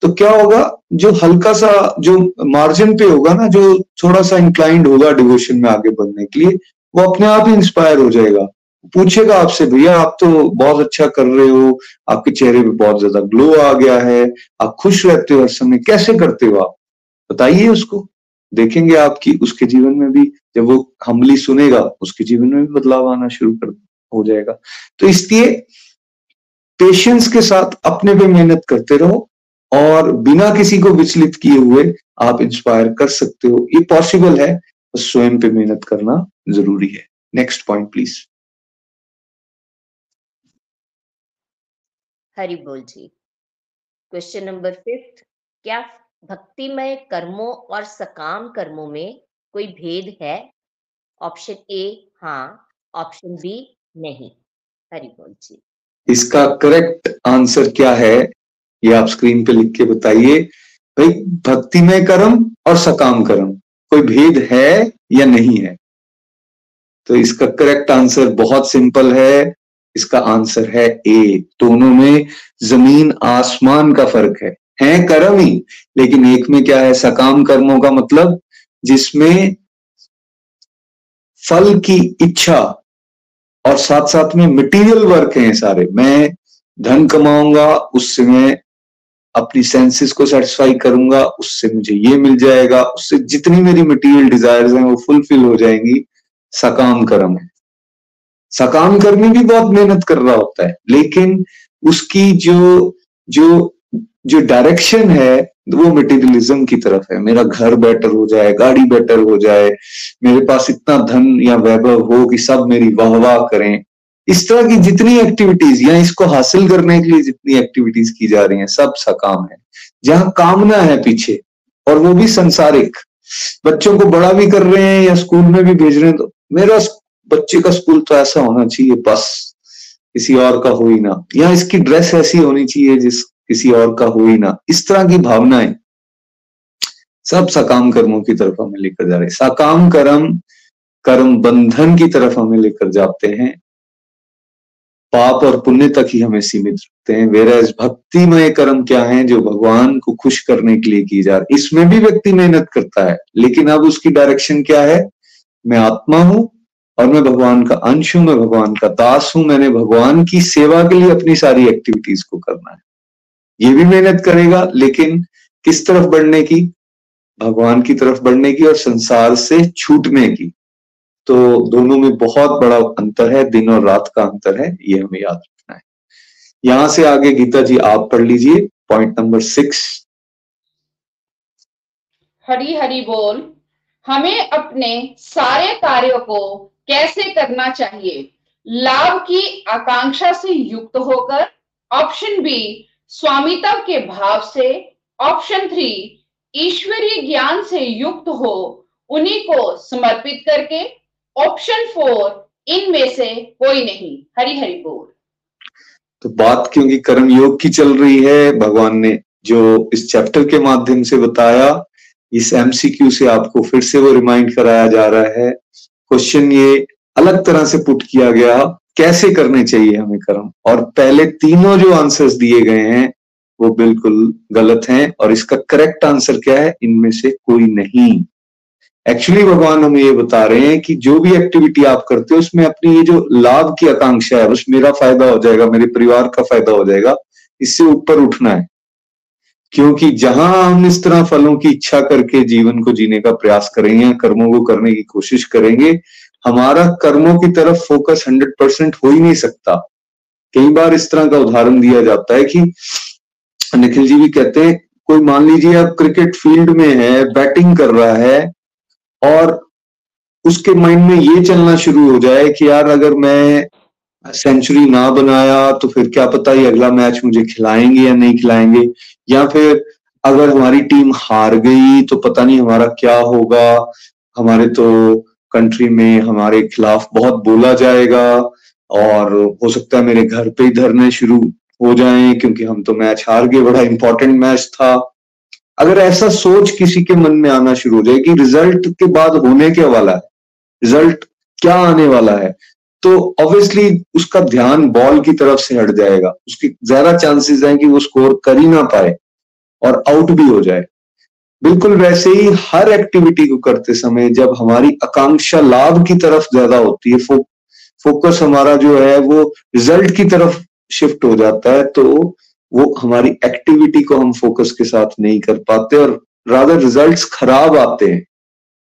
तो क्या होगा, जो हल्का सा, जो मार्जिन पे होगा ना, जो थोड़ा सा इंक्लाइंड होगा डिवोशन में आगे बढ़ने के लिए, वो अपने आप ही इंस्पायर हो जाएगा। पूछेगा आपसे, भैया, आप तो बहुत अच्छा कर रहे हो, आपके चेहरे पे बहुत ज़्यादा ग्लो आ गया है, आप खुश रहते हो हर समय, कैसे करते हो आप? बताइए उसको। देखेंगे आपकी उसके जीवन में भी जब वो हमली सुनेगा, उसके जीवन में भी बदलाव आना शुरू कर, हो जाएगा। तो इसलिए पेशेंस के साथ अपने पे मेहनत करते रहो और बिना किसी को विचलित किए हुए आप इंस्पायर कर सकते हो। ये पॉसिबल है स्वयं पे मेहनत करना ज़रूरी है। नेक्स्ट पॉइंट प्लीज़
हरी बोल जी। क्वेश्चन नंबर फिफ्थ क्या भक्तिमय कर्मों और सकाम कर्मों में कोई भेद है? ऑप्शन ए हाँ। ऑप्शन बी नहीं। हरि बोल जी।
इसका करेक्ट आंसर क्या है? ये आप स्क्रीन पे लिख के बताइए। भाई भक्तिमय कर्म और सकाम कर्म, कोई भेद है या नहीं है? तो इसका करेक्ट आंसर बहुत सिंपल है। इसका आंसर है ए दोनों में ज़मीन आसमान का फ़र्क है। है कर्म ही, लेकिन एक में क्या है, सकाम कर्मों का मतलब जिसमें फल की इच्छा और साथ साथ में मटेरियल वर्क हैं सारे। मैं धन कमाऊँगा, उससे मैं अपनी सेंसेस को सेटिस्फाई करूँगा, उससे मुझे ये मिल जाएगा, उससे जितनी मेरी मटेरियल डिजायर्स हैं वो फुलफिल हो जाएँगी। सकाम कर्म। है सकाम कर्मी भी बहुत मेहनत कर रहा होता है, लेकिन उसकी जो जो जो डायरेक्शन है, वो मटेरियलिज्म की तरफ़ है। मेरा घर बेटर हो जाए, गाड़ी बेटर हो जाए, मेरे पास इतना धन या वैभव हो कि सब मेरी वाह वाह करें। इस तरह की जितनी एक्टिविटीज़ या इसको हासिल करने के लिए जितनी एक्टिविटीज़ की जा रही हैं, सब सकाम है। जहाँ कामना है पीछे, और वो भी संसारिक। बच्चों को बड़ा भी कर रहे हैं या स्कूल में भी भेज रहे हैं तो मेरा बच्चे का स्कूल तो ऐसा होना चाहिए, बस। किसी और का हो ही ना। या इसकी ड्रेस ऐसी होनी चाहिए जिस किसी और का हो ही ना। इस तरह की भावनाएँ सब सकाम कर्मों की तरफ़ हमें लेकर जा रहे हैं। सकाम कर्म कर्म बंधन की तरफ़ हमें लेकर जाते हैं। पाप और पुण्य तक ही हमें सीमित रखते हैं। वेर भक्तिमय कर्म क्या है जो भगवान को खुश करने के लिए की जा रही इसमें भी व्यक्ति मेहनत करता है, लेकिन अब उसकी डायरेक्शन क्या है? मैं आत्मा हूँ और मैं भगवान का अंश हूँ, मैं भगवान का दास हूँ। मैंने भगवान की सेवा के लिए अपनी सारी एक्टिविटीज़ को करना है। ये भी मेहनत करेगा, लेकिन किस तरफ़ बढ़ने की? भगवान की तरफ़ बढ़ने की और संसार से छूटने की। तो दोनों में बहुत बड़ा अंतर है, दिन और रात का अंतर है, ये हमें याद रखना है। यहाँ से आगे गीता जी आप पढ़ लीजिए point number six
Hari Hari बोल, हमें अपने सारे कार्यों को कैसे करना चाहिए? लाभ की आकांक्षा से युक्त होकर ऑप्शन बी स्वामित्व के भाव से ऑप्शन थ्री ईश्वरीय ज्ञान से युक्त हो, उन्हीं को समर्पित करके ऑप्शन फोर इनमें से कोई नहीं। हरी हरी बोल।
तो बात क्योंकि कर्म योग की चल रही है। भगवान ने जो इस चैप्टर के माध्यम से बताया, इस एमसीक्यू से आपको फिर से वो रिमाइंड कराया जा रहा है। क्वेश्चन ये अलग तरह से पुट किया गया। कैसे करने चाहिए हमें कर्म? और पहले तीनों जो आंसर्स दिए गए हैं, वो बिल्कुल गलत हैं, और इसका करेक्ट आंसर क्या है? इनमें से कोई नहीं। एक्चुअली भगवान हमें ये बता रहे हैं कि जो भी एक्टिविटी आप करते हो, उसमें अपनी ये जो लाभ की आकांक्षा है बस मेरा फ़ायदा हो जाएगा, मेरे परिवार का फ़ायदा हो जाएगा, इससे ऊपर उठना है। क्योंकि जहाँ हम इस तरह फलों की इच्छा करके जीवन को जीने का प्रयास करेंगे, कर्मों को करने की कोशिश करेंगे हमारा कर्मों की तरफ़ फोकस हंड्रेड परसेंट हो ही नहीं सकता। कई बार इस तरह का उदाहरण दिया जाता है कि निखिल जी भी कहते हैं, कोई मान लीजिए आप क्रिकेट फ़ील्ड में है बैटिंग कर रहा है, और उसके माइंड में ये चलना शुरू हो जाए कि यार अगर मैं सेंचुरी ना बनाया तो फिर क्या पता ही अगला मैच मुझे खिलाएँगे या नहीं खिलाएँगे? या फिर अगर हमारी टीम हार गई तो पता नहीं हमारा क्या होगा? हमारे तो कंट्री में हमारे खिलाफ बहुत बोला जाएगा और हो सकता है मेरे घर पे ही धरने शुरू हो जाएँ, क्योंकि हम तो मैच हार गए, बड़ा इंपॉर्टेंट मैच था। अगर ऐसा सोच किसी के मन में आना शुरू हो जाए कि रिज़ल्ट के बाद होने के वाला है रिज़ल्ट क्या आने वाला है तो ऑब्वियसली उसका ध्यान बॉल की तरफ़ से हट जाएगा। उसकी ज़्यादा चांसेस हैं कि वो स्कोर कर ही ना पाए और आउट भी हो जाए। बिल्कुल वैसे ही हर एक्टिविटी को करते समय जब हमारी आकांक्षा लाभ की तरफ़ ज़्यादा होती है फो, फोकस हमारा जो है वो रिज़ल्ट की तरफ़ शिफ्ट हो जाता है तो वो हमारी एक्टिविटी को हम फोकस के साथ नहीं कर पाते और रादर रिजल्ट्स खराब आते हैं।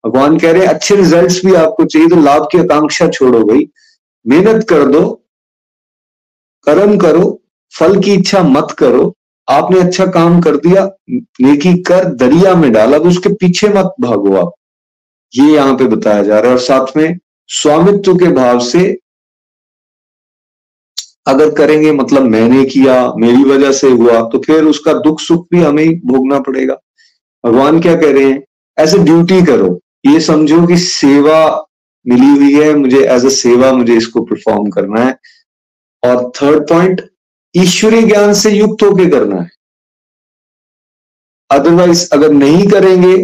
भगवान कह रहे हैं अच्छे रिजल्ट्स भी आपको चाहिए तो लाभ की आकांक्षा छोड़ो भाई। मेहनत कर दो कर्म करो फल की इच्छा मत करो आपने अच्छा काम कर दिया, नेकी कर दरिया में डाला तो उसके पीछे मत भागो आप। ये यहाँ पे बताया जा रहा है। और साथ में स्वामित्व के भाव से अगर करेंगे मतलब मैंने किया, मेरी वजह से हुआ तो फिर उसका दुख सुख भी हमें भोगना पड़ेगा। भगवान क्या कह रहे हैं? एज ए ड्यूटी करो। ये समझो कि सेवा मिली हुई है, मुझे एज ए सेवा मुझे इसको परफॉर्म करना है। और थर्ड पॉइंट ईश्वरीय ज्ञान से युक्त होकर करना है। अदरवाइज़ अगर नहीं करेंगे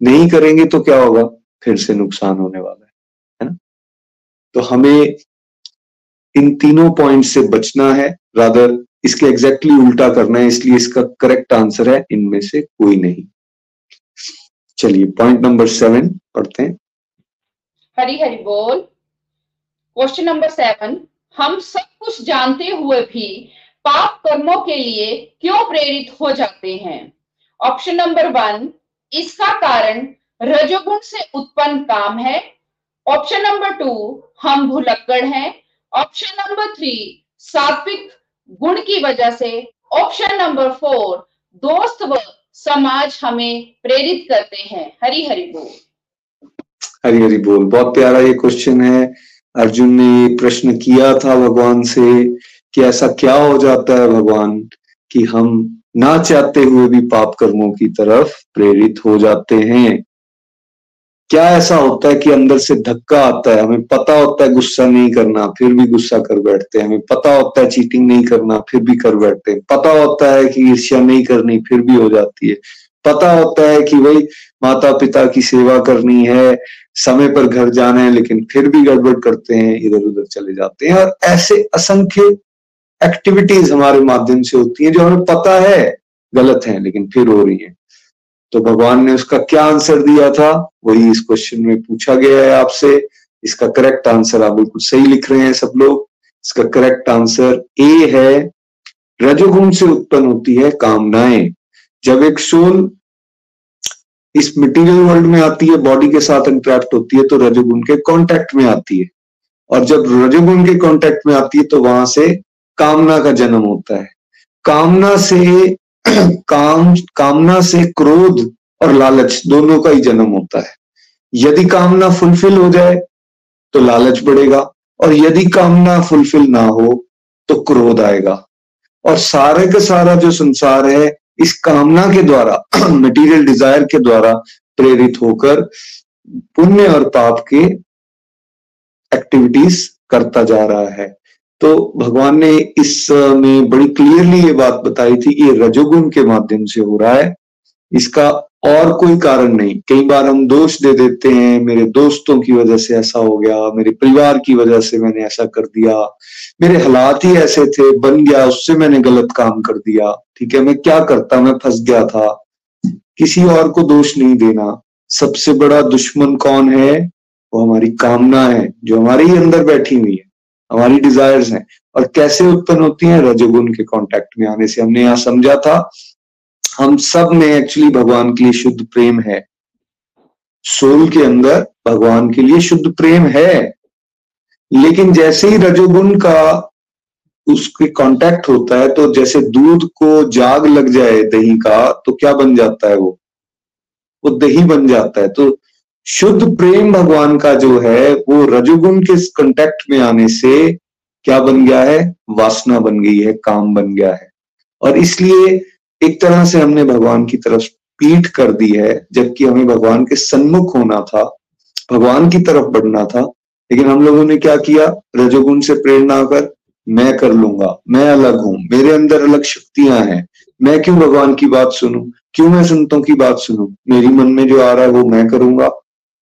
नहीं करेंगे तो क्या होगा? फिर से नुकसान होने वाला है है ना? तो हमें इन तीनों पॉइंट से बचना है रादर इसके एग्जैक्टली exactly उल्टा करना है, इसलिए इसका करेक्ट आंसर है, इनमें से कोई नहीं। चलिए पॉइंट नंबर सेवन पढ़ते हैं।
हरी हरी बोल। क्वेश्चन नंबर सेवन हम सब कुछ जानते हुए भी पाप कर्मों के लिए क्यों प्रेरित हो जाते हैं? ऑप्शन नंबर वन इसका कारण रजोगुण से उत्पन्न काम है। ऑप्शन नंबर टू हम भुलक्कड़ हैं। ऑप्शन नंबर थ्री सात्विक गुण की वजह से। ऑप्शन नंबर फोर दोस्त व समाज हमें प्रेरित करते हैं। हरी हरी बोल।
हरी हरी बोल। बहुत प्यारा ये क्वेश्चन है। अर्जुन ने ये प्रश्न किया था भगवान से कि ऐसा क्या हो जाता है भगवान कि हम ना चाहते हुए भी पाप कर्मों की तरफ़ प्रेरित हो जाते हैं? क्या ऐसा होता है कि अंदर से धक्का आता है? हमें पता होता है गुस्सा नहीं करना, फिर भी गुस्सा कर बैठते हैं। हमें पता होता है चीटिंग नहीं करना, फिर भी कर बैठते हैं। पता होता है कि ईर्ष्या नहीं करनी, फिर भी हो जाती है। पता होता है कि भाई माता पिता की सेवा करनी है, समय पर घर जाना है, लेकिन फिर भी गड़बड़ करते हैं इधर उधर चले जाते हैं। और ऐसे असंख्य एक्टिविटीज़ हमारे माध्यम से होती हैं जो हमें पता है, गलत है, लेकिन फिर हो रही है। तो भगवान ने उसका क्या आंसर दिया था? वही इस क्वेश्चन में पूछा गया है आपसे। इसका करेक्ट आंसर आप बिल्कुल सही लिख रहे हैं सब लोग। इसका करेक्ट आंसर ए है, रजोगुण से उत्पन्न होती है कामनाएँ। जब एक सोल इस मटेरियल वर्ल्ड में आती है बॉडी के साथ इंटरेक्ट होती है तो रजोगुण के कांटेक्ट में आती है। और जब रजोगुण के कांटेक्ट में आती है तो वहाँ से कामना का जन्म होता है। कामना से काम, कामना से क्रोध और लालच दोनों का ही जन्म होता है। यदि कामना फुलफिल हो जाए तो लालच बढ़ेगा। और यदि कामना फुलफिल ना हो तो क्रोध आएगा। और सारे का सारा जो संसार है इस कामना के द्वारा मटेरियल डिज़ायर के द्वारा प्रेरित होकर पुण्य और पाप के एक्टिविटीज़ करता जा रहा है। तो भगवान ने इस में बड़ी क्लियरली ये बात बताई थी, ये रजोगुण के माध्यम से हो रहा है। इसका और कोई कारण नहीं। कई बार हम दोष दे देते हैं, मेरे दोस्तों की वजह से ऐसा हो गया, मेरे परिवार की वजह से मैंने ऐसा कर दिया, मेरे हालात ही ऐसे थे, बन गया, उससे मैंने गलत काम कर दिया। ठीक है, मैं क्या करता? मैं फंस गया था। किसी और को दोष नहीं देना। सबसे बड़ा दुश्मन कौन है? वो हमारी कामना है, जो हमारे ही अंदर बैठी हुई है। हमारी डिजायर्स हैं। और कैसे उत्पन्न होती हैं? रजोगुण के कांटेक्ट में आने से। हमने यहाँ समझा था हम सब में एक्चुअली भगवान के लिए शुद्ध प्रेम है। सोल के अंदर भगवान के लिए शुद्ध प्रेम है। लेकिन जैसे ही रजोगुण का उसके कांटेक्ट होता है तो जैसे दूध को जाग लग जाए दही का तो क्या बन जाता है वो? वो दही बन जाता है। तो शुद्ध प्रेम भगवान का जो है, वो रजोगुण के कंटेक्ट में आने से क्या बन गया है? वासना बन गई है, काम बन गया है। और इसलिए एक तरह से हमने भगवान की तरफ़ पीठ कर दी है, जबकि हमें भगवान के सन्मुख होना था, भगवान की तरफ़ बढ़ना था। लेकिन हम लोगों ने क्या किया? रजोगुण से प्रेरणा कर मैं कर लूँगा, मैं अलग हूँ, मेरे अंदर अलग शक्तियाँ हैं। मैं क्यों भगवान की बात सुनूं? क्यों मैं संतों की बात सुनूं? मेरी मन में जो आ रहा है वो मैं करूँगा।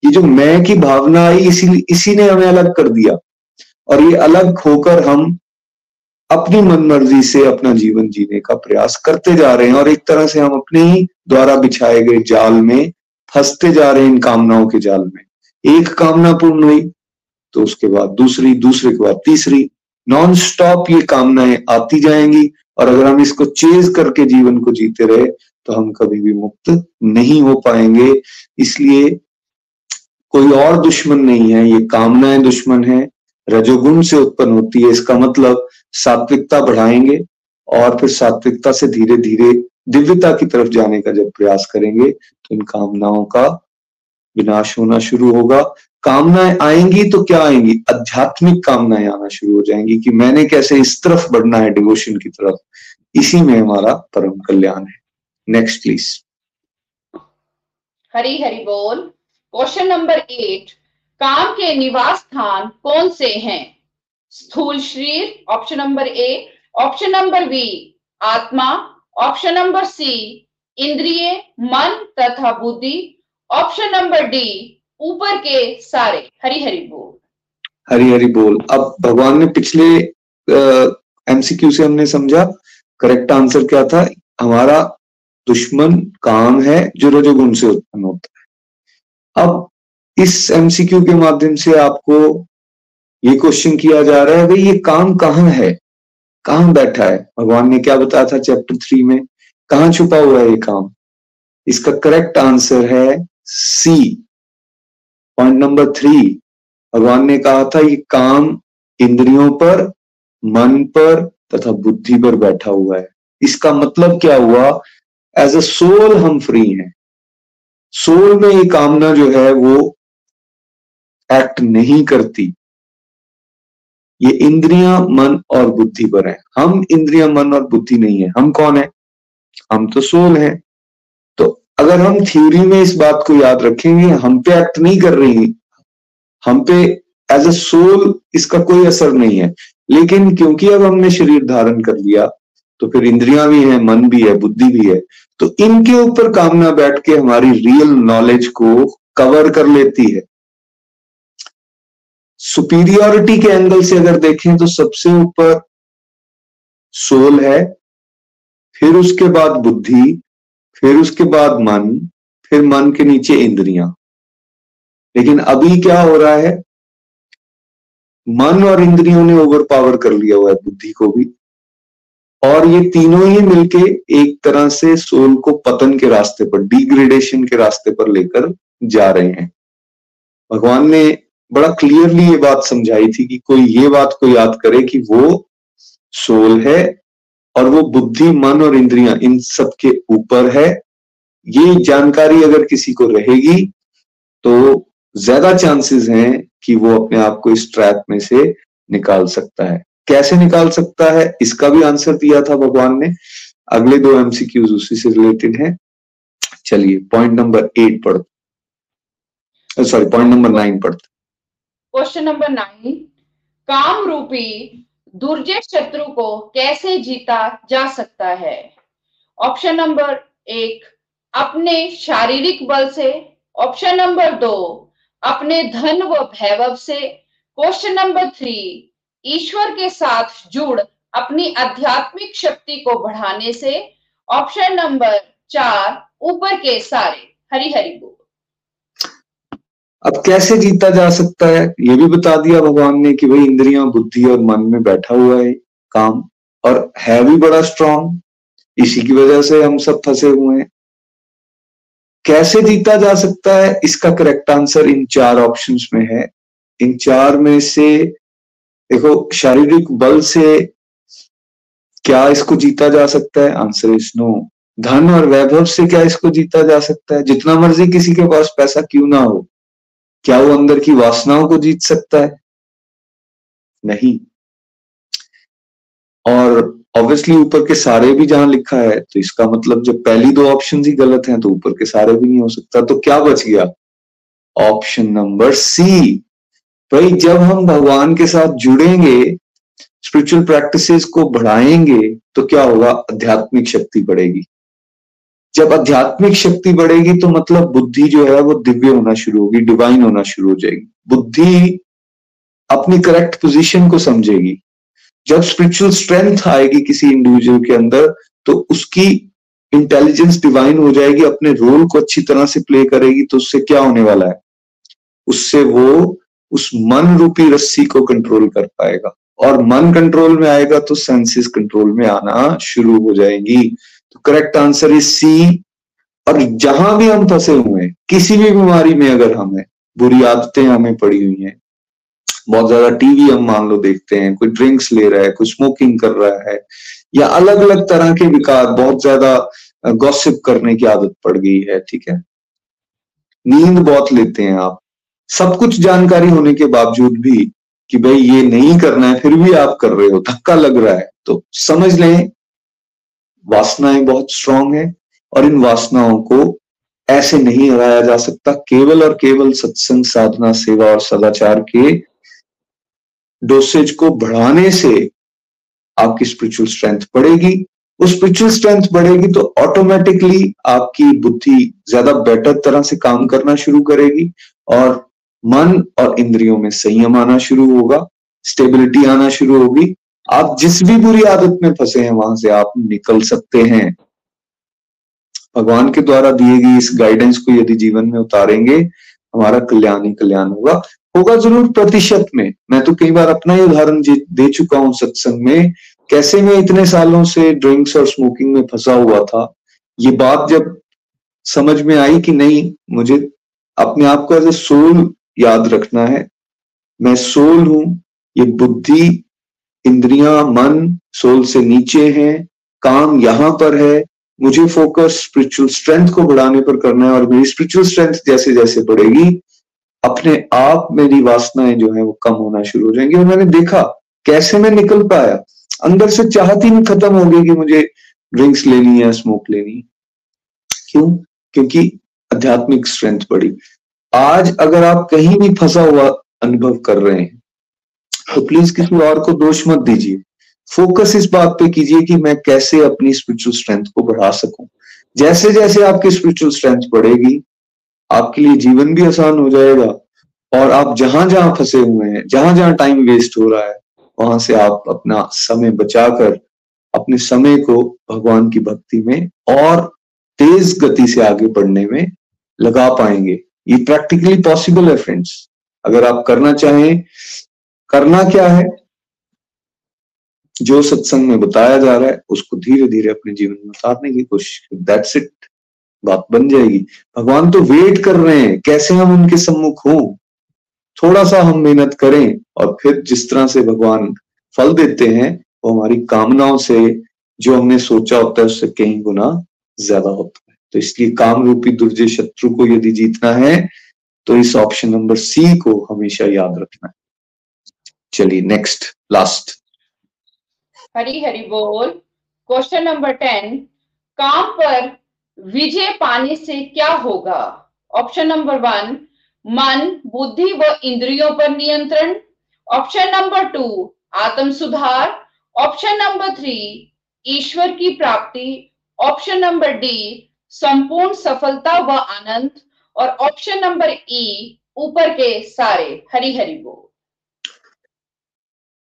ये जो मैं की भावना आई, इसी इसी ने हमें अलग कर दिया। और ये अलग होकर हम अपनी मन मर्ज़ी से अपना जीवन जीने का प्रयास करते जा रहे हैं और एक तरह से हम अपने ही द्वारा बिछाए गए जाल में फंसते जा रहे हैं इन कामनाओं के जाल में। एक कामना पूर्ण हुई तो उसके बाद दूसरी, दूसरे के बाद तीसरी। नॉन स्टॉप ये कामनाएँ आती जाएँगी और अगर हम इसको चेज करके जीवन को जीते रहे तो हम कभी भी मुक्त नहीं हो पाएँगे। इसलिए कोई और दुश्मन नहीं है, ये कामनाएँ दुश्मन है, रजोगुण से उत्पन्न होती है। इसका मतलब सात्विकता बढ़ाएँगे और फिर सात्विकता से धीरे धीरे दिव्यता की तरफ़ जाने का जब प्रयास करेंगे तो इन कामनाओं का विनाश होना शुरू होगा। कामनाएँ आएँगी तो क्या आएँगी? आध्यात्मिक कामनाएँ आना शुरू हो जाएँगी कि मैंने कैसे इस तरफ़ बढ़ना है डिवोशन की तरफ़। इसी में हमारा परम कल्याण है। नेक्स्ट प्लीज़
हरी हरी बोल। क्वेश्चन नंबर एट काम के निवास स्थान कौन से हैं? स्थूल शरीर option number A option number B आत्मा ऑप्शन नंबर सी इंद्रिय, मन तथा बुद्धि ऑप्शन नंबर डी ऊपर के सारे। हरी हरी बोल।
हरी हरी बोल। अब भगवान ने पिछले एमसीक्यू से हमने समझा करेक्ट आंसर क्या था? हमारा दुश्मन काम है जो रजोगुण से उत्पन्न होता है। अब इस एमसीक्यू के माध्यम से आपको ये क्वेश्चन किया जा रहा है, भाई, ये काम कहाँ है? कहाँ बैठा है? भगवान ने क्या बताया था चैप्टर थ्री में? कहाँ छुपा हुआ है ये काम? इसका करेक्ट आंसर है सी पॉइंट नंबर थ्री भगवान ने कहा था, ये काम इंद्रियों पर, मन पर तथा बुद्धि पर बैठा हुआ है। इसका मतलब क्या हुआ? एज अ सोल हम फ्री हैं। सोल में ये कामना जो है वो एक्ट नहीं करती। ये इंद्रियाँ, मन और बुद्धि पर है। हम इंद्रिया, मन और बुद्धि नहीं है। हम कौन है? हम तो सोल हैं। तो अगर हम थ्योरी में इस बात को याद रखेंगे, हम पे एक्ट नहीं कर रही हम पे एज अ सोल इसका कोई असर नहीं है। लेकिन क्योंकि अब हमने शरीर धारण कर लिया तो फिर इंद्रियाँ भी हैं, मन भी है, बुद्धि भी है तो इनके ऊपर कामना बैठ के हमारी रियल नॉलेज को कवर कर लेती है। सुपीरियोरिटी के एंगल से अगर देखें तो सबसे ऊपर सोल है, फिर उसके बाद बुद्धि, फिर उसके बाद मन, फिर मन के नीचे इंद्रियाँ। लेकिन अभी क्या हो रहा है? मन और इंद्रियों ने ओवर पावर कर लिया हुआ है बुद्धि को भी। और ये तीनों ही मिलके एक तरह से सोल को पतन के रास्ते पर डिग्रेडेशन के रास्ते पर लेकर जा रहे हैं। भगवान ने बड़ा क्लियरली ये बात समझाई थी कि कोई ये बात को याद करे कि वो सोल है और वो बुद्धि, मन और इंद्रियाँ इन सब के ऊपर है। ये जानकारी अगर किसी को रहेगी तो ज़्यादा चांसेस हैं कि वो अपने आप को इस ट्रैप में से निकाल सकता है। कैसे निकाल सकता है? इसका भी आंसर दिया था भगवान ने। अगले दो एमसीक्यूज उसी से रिलेटेड है। चलिए पॉइंट नंबर एट पढ़ते सॉरी पॉइंट नंबर नाइन पढ़ते
क्वेश्चन नंबर नाइन काम रूपी दुर्जय शत्रु को कैसे जीता जा सकता है? ऑप्शन नंबर एक, अपने शारीरिक बल से। ऑप्शन नंबर दो, अपने धन व वैभव से। क्वेश्चन नंबर थ्री ईश्वर के साथ जुड़ अपनी आध्यात्मिक शक्ति को बढ़ाने से। ऑप्शन नंबर चार, ऊपर के सारे हरी हरी बोल।
अब कैसे जीता जा सकता है? ये भी बता दिया भगवान ने कि भाई इंद्रियाँ, बुद्धि और मन में बैठा हुआ है काम, और है भी बड़ा स्ट्रांग इसी की वजह से हम सब फंसे हुए हैं। कैसे जीता जा सकता है? इसका करेक्ट आंसर इन चार ऑप्शंस में है। इन चार में से, देखो, शारीरिक बल से क्या इसको जीता जा सकता है? आंसर इज़ नो धन और वैभव से क्या इसको जीता जा सकता है? जितना मर्ज़ी किसी के पास पैसा क्यों ना हो। क्या वो अंदर की वासनाओं को जीत सकता है? नहीं। और ऑब्वियसली ऊपर के सारे भी जहाँ लिखा है तो इसका मतलब जब पहली दो ऑप्शन ही गलत हैं तो ऊपर के सारे भी नहीं हो सकता। तो क्या बच गया? ऑप्शन नंबर सी भाई, जब हम भगवान के साथ जुड़ेंगे स्पिरिचुअल प्रैक्टिसेस को बढ़ाएँगे तो क्या होगा? आध्यात्मिक शक्ति बढ़ेगी। जब आध्यात्मिक शक्ति बढ़ेगी तो मतलब बुद्धि जो है वो दिव्य होना शुरू होगी डिवाइन होना शुरू हो जाएगी। बुद्धि अपनी करेक्ट पोजीशन को समझेगी। जब स्पिरिचुअल स्ट्रेंथ आएगी किसी इंडिविजुअल के अंदर तो उसकी इंटेलिजेंस डिवाइन हो जाएगी, अपने रोल को अच्छी तरह से प्ले करेगी तो उससे क्या होने वाला है? उससे वो उस मन रूपी रस्सी को कंट्रोल कर पाएगा। और मन कंट्रोल में आएगा तो सेंसेस कंट्रोल में आना शुरू हो जाएगी। तो करेक्ट आंसर इज़ सी और जहाँ भी हम फंसे हुए हैं, किसी भी बीमारी में अगर हम बुरी आदतें हमें पड़ी हुई हैं, बहुत ज़्यादा टीवी हम मान लो देखते हैं, कोई ड्रिंक्स ले रहा है, कोई स्मोकिंग कर रहा है, या अलग अलग तरह के विकार, बहुत ज़्यादा गॉसिप करने की आदत पड़ गई है, ठीक है? नींद बहुत लेते हैं आप। सब कुछ जानकारी होने के बावजूद भी कि भाई ये नहीं करना है, फिर भी आप कर रहे हो, धक्का लग रहा है तो समझ लें वासनाएँ बहुत स्ट्रांग है और इन वासनाओं को ऐसे नहीं हराया जा सकता। केवल और केवल सत्संग, साधना, सेवा और सदाचार के डोसेज को बढ़ाने से आपकी स्पिरिचुअल स्ट्रेंथ बढ़ेगी। वो स्पिरिचुअल स्ट्रेंथ बढ़ेगी तो ऑटोमेटिकली आपकी बुद्धि ज़्यादा बेटर तरह से काम करना शुरू करेगी और मन और इंद्रियों में संयम आना शुरू होगा स्टेबिलिटी आना शुरू होगी। आप जिस भी बुरी आदत में फंसे हैं, वहाँ से आप निकल सकते हैं। भगवान के द्वारा दिए गई इस गाइडेंस को यदि जीवन में उतारेंगे, हमारा कल्याण ही कल्याण होगा। होगा ज़रूर प्रतिशत में। मैं तो कई बार अपना ही उदाहरण दे चुका हूँ सत्संग में। कैसे मैं इतने सालों से ड्रिंक्स और स्मोकिंग में फंसा हुआ था? ये बात जब समझ में आई कि नहीं, मुझे अपने आप को एज ए सोल याद रखना है। मैं सोल हूँ, ये बुद्धि इंद्रियाँ, मन, सोल से नीचे हैं, काम यहाँ पर है, मुझे फोकस स्पिरिचुअल स्ट्रेंथ को बढ़ाने पर करना है और मेरी स्पिरिचुअल स्ट्रेंथ जैसे जैसे बढ़ेगी, अपने आप मेरी वासनाएँ जो है वो कम होना शुरू हो जाएँगी। और मैंने देखा कैसे मैं निकल पाया। अंदर से चाहती नहीं खत्म हो गई कि मुझे ड्रिंक्स लेनी है स्मोक लेनी। क्यों? क्योंकि आध्यात्मिक स्ट्रेंथ बढ़ी। आज अगर आप कहीं भी फंसा हुआ अनुभव कर रहे हैं तो प्लीज़ किसी और को दोष मत दीजिए। फोकस इस बात पे कीजिए कि मैं कैसे अपनी स्पिरिचुअल स्ट्रेंथ को बढ़ा सकूँ। जैसे जैसे आपकी स्पिरिचुअल स्ट्रेंथ बढ़ेगी, आपके लिए जीवन भी आसान हो जाएगा और आप जहाँ जहाँ फंसे हुए हैं, जहाँ जहाँ टाइम वेस्ट हो रहा है, वहाँ से आप अपना समय बचाकर, अपने समय को भगवान की भक्ति में और तेज गति से आगे बढ़ने में लगा पाएँगे। ये प्रैक्टिकली पॉसिबल है फ्रेंड्स अगर आप करना चाहें करना क्या है? जो सत्संग में बताया जा रहा है, उसको धीरे धीरे अपने जीवन में उतारने की कोशिश दैट्स इट बात बन जाएगी। भगवान तो वेट कर रहे हैं, कैसे हम उनके सम्मुख हों? थोड़ा सा हम मेहनत करें और फिर जिस तरह से भगवान फल देते हैं, वो हमारी कामनाओं से, जो हमने सोचा होता है, उससे कहीं गुना ज़्यादा होता है। तो इसलिए काम रूपी दुर्जय शत्रु को यदि जीतना है तो इस ऑप्शन नंबर सी को हमेशा याद रखना है। चलिए नेक्स्ट लास्ट
हरी हरी बोल। क्वेश्चन नंबर टेन काम पर विजय पाने से क्या होगा? ऑप्शन नंबर वन मन, बुद्धि व इंद्रियों पर नियंत्रण। ऑप्शन नंबर टू आत्म सुधार। ऑप्शन नंबर थ्री ईश्वर की प्राप्ति। ऑप्शन नंबर डी संपूर्ण सफलता व आनंद। और ऑप्शन नंबर ई ऊपर के सारे। हरी हरी बोल।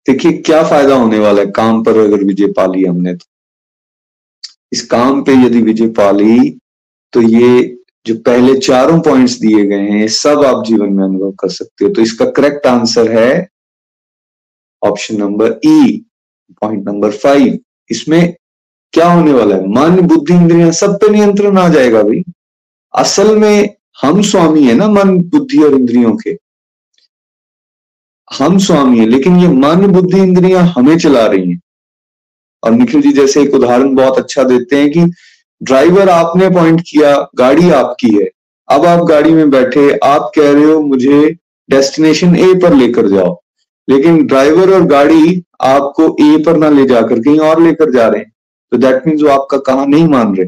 देखिए, क्या फ़ायदा होने वाला है? काम पर अगर विजय पा ली हमने तो। इस काम पे यदि विजय पा ली तो ये जो पहले चारों पॉइंट्स दिए गए हैं सब आप जीवन में अनुभव कर सकते हो। तो इसका करेक्ट आंसर है option number E point number five इसमें क्या होने वाला है? मन, बुद्धि, इंद्रिया सब पे नियंत्रण आ जाएगा भाई। असल में हम स्वामी है ना, मन, बुद्धि और इंद्रियों के। हम स्वामी है, लेकिन ये मन बुद्धि इंद्रियाँ हमें चला रही हैं। और निखिल जी जैसे एक उदाहरण बहुत अच्छा देते हैं कि ड्राइवर आपने अपॉइंट किया, गाड़ी आपकी है। अब आप गाड़ी में बैठे, आप कह रहे हो, मुझे डेस्टिनेशन ए पर लेकर जाओ। लेकिन ड्राइवर और गाड़ी आपको ए पर ना ले जाकर कहीं और लेकर जा रहे हैं। तो दैट मीन्स वो आपका कहा नहीं मान रहे।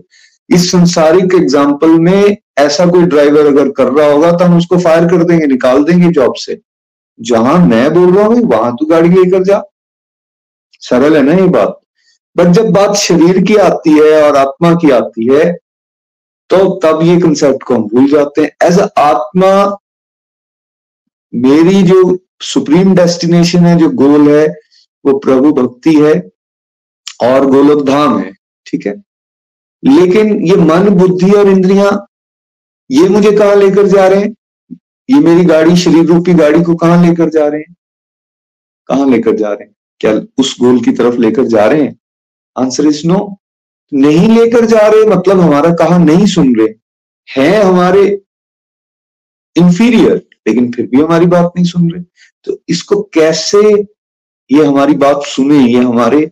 इस संसारिक एग्ज़ाम्पल में ऐसा कोई ड्राइवर अगर कर रहा होगा तो हम उसको फायर कर देंगे, निकाल देंगे जॉब से। जहाँ मैं बोल रहा हूँ, वहाँ तू गाड़ी लेकर जा। सरल है ना ये बात? बट जब बात शरीर की आती है और आत्मा की आती है तो तब ये कंसेप्ट को हम भूल जाते हैं। एज आत्मा, मेरी जो सुप्रीम डेस्टिनेशन है, जो गोल है, वो प्रभु भक्ति है और गोलोकधाम है, ठीक है? लेकिन ये मन, बुद्धि और इंद्रियाँ, ये मुझे कहा लेकर जा रहे हैं? ये मेरी गाड़ी, शरीर रूपी गाड़ी को कहाँ लेकर जा रहे हैं? कहाँ लेकर जा रहे हैं? क्या उस गोल की तरफ़ लेकर जा रहे हैं? आंसर इज़ नो नहीं लेकर जा रहे मतलब हमारा कहा नहीं सुन रहे। हैं हमारे इंफीरियर लेकिन फिर भी हमारी बात नहीं सुन रहे। तो इसको कैसे ये हमारी बात सुने, ये हमारे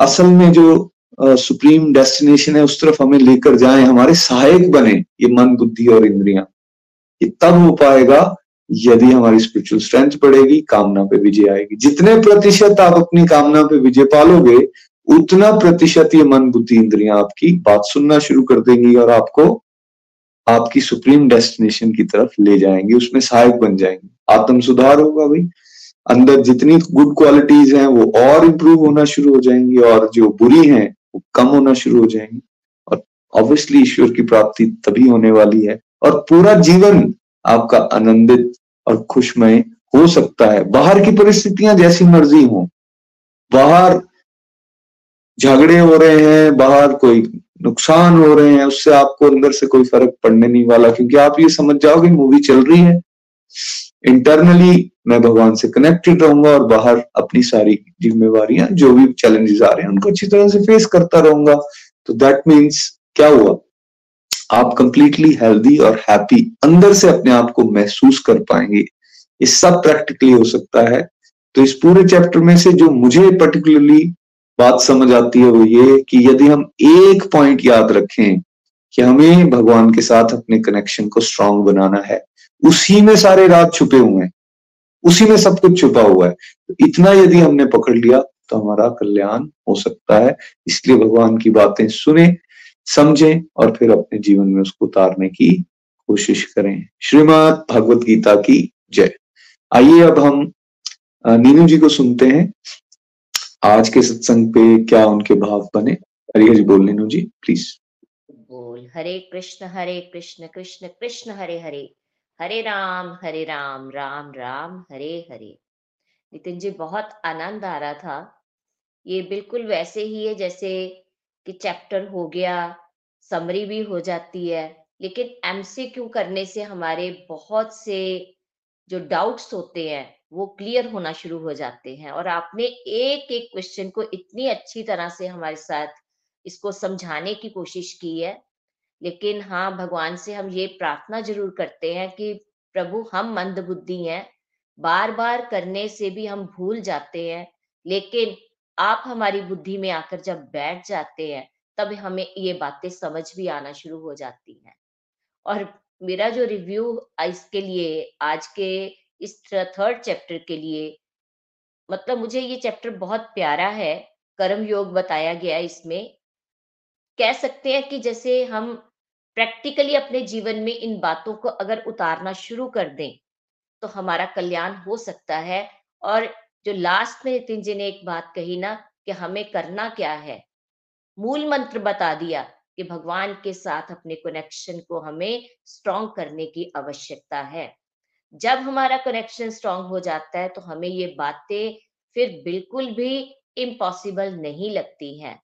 असल में जो सुप्रीम डेस्टिनेशन है, उस तरफ़ हमें लेकर जाए, हमारे सहायक बने, ये मन, बुद्धि और इंद्रियाँ। ये तब हो पाएगा यदि हमारी स्पिरिचुअल स्ट्रेंथ बढ़ेगी, कामना पे विजय आएगी। जितने प्रतिशत आप अपनी कामना पे विजय पालोगे, उतना प्रतिशत ये मन, बुद्धि, इंद्रियाँ आपकी बात सुनना शुरू कर देंगी और आपको आपकी सुप्रीम डेस्टिनेशन की तरफ़ ले जाएँगे, उसमें सहायक बन जाएँगे। आत्म सुधार होगा भाई। अंदर जितनी गुड क्वालिटीज हैं, वो और इंप्रूव होना शुरू हो जाएँगी और जो बुरी हैं, वो कम होना शुरू हो जाएँगी। और ऑब्वियसली ईश्वर की प्राप्ति तभी होने वाली है और पूरा जीवन आपका आनंदित और खुशमय हो सकता है। बाहर की परिस्थितियाँ जैसी मर्ज़ी हो। बाहर झगड़े हो रहे हैं, बाहर कोई नुकसान हो रहे हैं, उससे आपको अंदर से कोई फ़र्क पड़ने नहीं वाला, क्योंकि आप ये समझ जाओगे मूवी चल रही है। इंटरनली मैं भगवान से कनेक्टेड रहूँगा और बाहर अपनी सारी जिम्मेवार जो भी चैलेंजेस आ रहे हैं, उनको अच्छी तरह से फेस करता रहूँगा। तो दैट मीन्स क्या हुआ? आप कंप्लीटली हेल्दी और हैप्पी अंदर से अपने आप को महसूस कर पाएँगे। ये सब प्रैक्टिकली हो सकता है। तो इस पूरे चैप्टर में से जो मुझे पर्टिकुलरली बात समझ आती है वो ये कि यदि हम एक पॉइंट याद रखें कि हमें भगवान के साथ अपने कनेक्शन को स्ट्रांग बनाना है, उसी में सारे रात छुपे हुए हैं, उसी में सब कुछ छुपा हुआ है। तो इतना यदि हमने पकड़ लिया तो हमारा कल्याण हो सकता है। इसलिए भगवान की बातें सुने समझें और फिर अपने जीवन में उसको उतारने की कोशिश करें। श्रीमद भगवत गीता की जय। आइए अब हम नीनू जी को सुनते हैं। आज के सत्संग पे क्या उनके भाव बने? हरि हरि बोल, नीनू जी प्लीज़
बोल, हरे कृष्ण हरे कृष्ण कृष्ण कृष्ण, हरे हरे। हरे राम हरे राम राम राम, हरे हरे। नितिन जी, बहुत आनंद आ रहा था। ये बिल्कुल वैसे ही है जैसे कि चैप्टर हो गया, समरी भी हो जाती है। लेकिन एमसीक्यू करने से हमारे बहुत से जो डाउट्स होते हैं, वो क्लियर होना शुरू हो जाते हैं। और आपने एक एक क्वेश्चन को इतनी अच्छी तरह से हमारे साथ इसको समझाने की कोशिश की है। लेकिन हाँ भगवान से हम ये प्रार्थना ज़रूर करते हैं कि प्रभु, हम मंद बुद्धि हैं। बार बार करने से भी हम भूल जाते हैं। लेकिन आप हमारी बुद्धि में आकर जब बैठ जाते हैं, तब हमें ये बातें समझ भी आना शुरू हो जाती हैं। और मेरा जो रिव्यू इसके लिए, आज के इस थर्ड चैप्टर के लिए मतलब मुझे ये चैप्टर बहुत प्यारा है, कर्म योग बताया गया है इसमें। कह सकते हैं कि जैसे हम प्रैक्टिकली अपने जीवन में इन बातों को अगर उतारना शुरू कर दें तो हमारा कल्याण हो सकता है। और जो लास्ट में नितिन जी ने एक बात कही ना कि हमें करना क्या है? मूल मंत्र बता दिया कि भगवान के साथ अपने कनेक्शन को हमें स्ट्रॉन्ग करने की आवश्यकता है। जब हमारा कनेक्शन स्ट्रॉन्ग हो जाता है तो हमें ये बातें फिर बिल्कुल भी इम्पॉसिबल नहीं लगती हैं।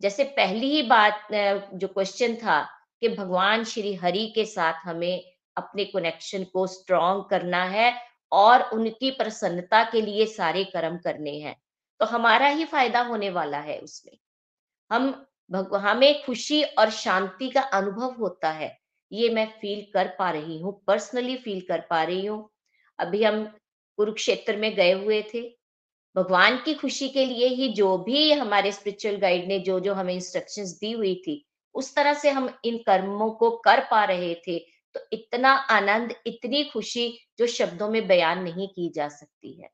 जैसे पहली ही बात जो क्वेश्चन था कि भगवान श्री हरि के साथ हमें अपने कनेक्शन को स्ट्रॉन्ग करना है और उनकी प्रसन्नता के लिए सारे कर्म करने हैं। तो हमारा ही फ़ायदा होने वाला है उसमें। हम हमें खुशी और शांति का अनुभव होता है। ये मैं फील कर पा रही हूँ पर्सनली फील कर पा रही हूँ। अभी हम कुरुक्षेत्र में गए हुए थे। भगवान की खुशी के लिए ही जो भी हमारे स्पिरिचुअल गाइड ने जो जो हमें इंस्ट्रक्शंस दी हुई थी, उस तरह से हम इन कर्मों को कर पा रहे थे। तो इतना आनंद, इतनी खुशी जो शब्दों में बयान नहीं की जा सकती है।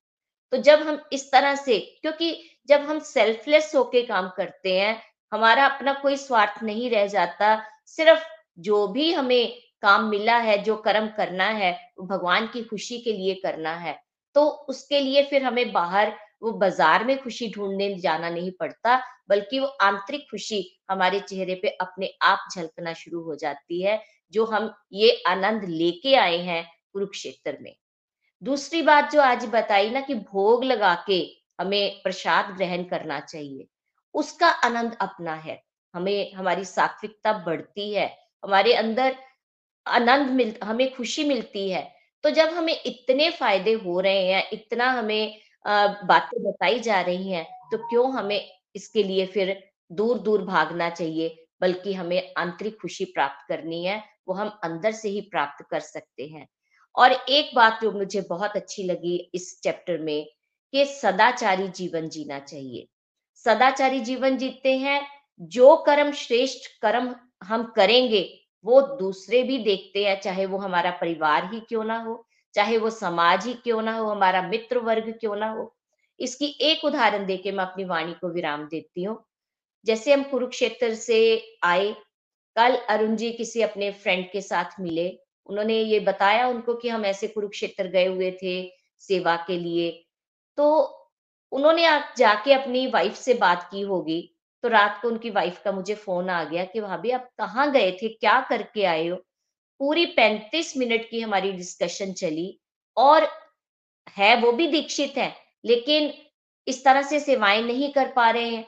तो जब हम इस तरह से, क्योंकि जब हम सेल्फलेस होके काम करते हैं, हमारा अपना कोई स्वार्थ नहीं रह जाता, सिर्फ़ जो भी हमें काम मिला है, जो कर्म करना है भगवान की खुशी के लिए करना है तो उसके लिए फिर हमें बाहर वो बाज़ार में खुशी ढूँढने जाना नहीं पड़ता, बल्कि वो आंतरिक खुशी हमारे चेहरे पे अपने आप झलकना शुरू हो जाती है। जो हम ये आनंद लेके आए हैं कुरुक्षेत्र में। दूसरी बात जो आज बताई ना कि भोग लगा के हमें प्रसाद ग्रहण करना चाहिए, उसका आनंद अपना है। हमें, हमारी सात्विकता बढ़ती है, हमारे अंदर आनंद मिल, हमें खुशी मिलती है। तो जब हमें इतने फ़ायदे हो रहे हैं, इतना हमें बातें बताई जा रही हैं तो क्यों हमें इसके लिए फिर दूर दूर भागना चाहिए, बल्कि हमें आंतरिक खुशी प्राप्त करनी है वो हम अंदर से ही प्राप्त कर सकते हैं। और एक बात जो मुझे बहुत अच्छी लगी इस चैप्टर में कि सदाचारी जीवन जीना चाहिए। सदाचारी जीवन जीते हैं, जो कर्म श्रेष्ठ कर्म हम करेंगे, वो दूसरे भी देखते हैं, चाहे वो हमारा परिवार ही क्यों ना हो, चाहे वो समाज ही क्यों ना हो, हमारा मित्र वर्ग क्यों ना हो। इसकी एक उदाहरण देके मैं अपनी वाणी को विराम देती हूँ। जैसे हम कुरुक्षेत्र से आए कल अरुण जी किसी अपने फ्रेंड के साथ मिले। उन्होंने ये बताया उनको कि हम ऐसे कुरुक्षेत्र गए हुए थे सेवा के लिए। तो उन्होंने जाके अपनी वाइफ से बात की होगी। तो रात को उनकी वाइफ का मुझे फ़ोन आ गया कि, भाभी, आप कहाँ गए थे? क्या करके आए हो? पूरी पैंतीस मिनट की हमारी डिस्कशन चली। और है, वो भी दीक्षित है, लेकिन इस तरह से सेवाएँ नहीं कर पा रहे हैं।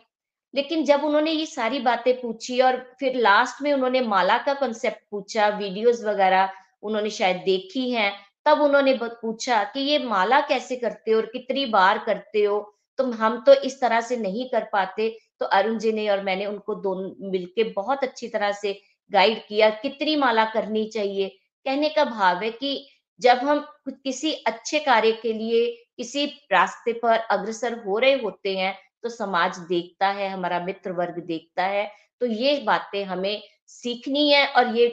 लेकिन जब उन्होंने ये सारी बातें पूछी और फिर लास्ट में उन्होंने माला का कॉन्सेप्ट पूछा वीडियोस वगैरह उन्होंने शायद देखी हैं, तब उन्होंने पूछा कि ये माला कैसे करते हो और कितनी बार करते हो? तुम हम तो इस तरह से नहीं कर पाते। तो अरुण जी ने और मैंने उनको दोनों, मिलके बहुत अच्छी तरह से गाइड किया, कितनी माला करनी चाहिए? कहने का भाव है कि जब हम किसी अच्छे कार्य के लिए किसी रास्ते पर अग्रसर हो रहे होते हैं तो समाज देखता है, हमारा मित्र वर्ग देखता है तो ये बातें हमें सीखनी है और ये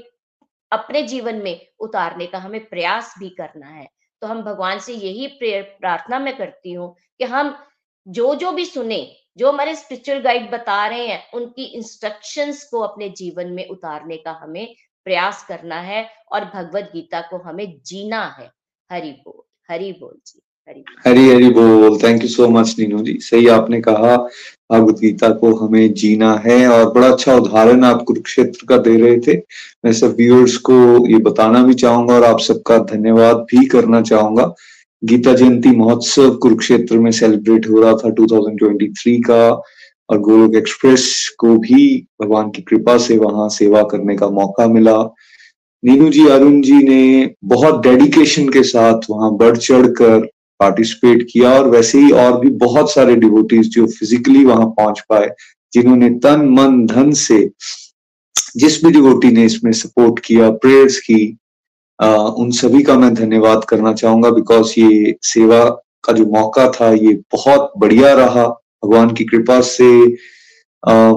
अपने जीवन में उतारने का हमें प्रयास भी करना है। तो हम भगवान से यही प्रार्थना मैं करती हूँ कि हम जो जो भी सुने, जो हमारे स्पिरिचुअल गाइड बता रहे हैं, उनकी इंस्ट्रक्शंस को अपने जीवन में उतारने का हमें प्रयास करना है और भगवत गीता को हमें जीना है। हरि बोल हरि बोल जी। हरि
हरी बोल। Thank you so much Neenu ji. सही आपने कहा, भगवत गीता को हमें जीना है और बड़ा अच्छा उदाहरण आप कुरुक्षेत्र का दे रहे थे। मैं सब व्यूअर्स को ये बताना भी चाहूँगा और आप सबका धन्यवाद भी करना चाहूँगा। गीता जयंती महोत्सव कुरुक्षेत्र में सेलिब्रेट हो रहा था 2023 का और गोलोक एक्सप्रेस को भी भगवान की कृपा से वहाँ सेवा करने का मौका मिला। नीनू जी, अरुण जी ने बहुत डेडिकेशन के साथ वहाँ बढ़ चढ़ कर पार्टिसिपेट किया और वैसे ही और भी बहुत सारे डिवोटीज जो फिजिकली वहाँ पहुँच पाए जिन्होंने तन मन धन से जिस भी डिवोटी ने इसमें सपोर्ट किया प्रेयर्स की आ, उन सभी का मैं धन्यवाद करना चाहूँगा बिकॉज़ ये सेवा का जो मौका था ये बहुत बढ़िया रहा। भगवान की कृपा से आ,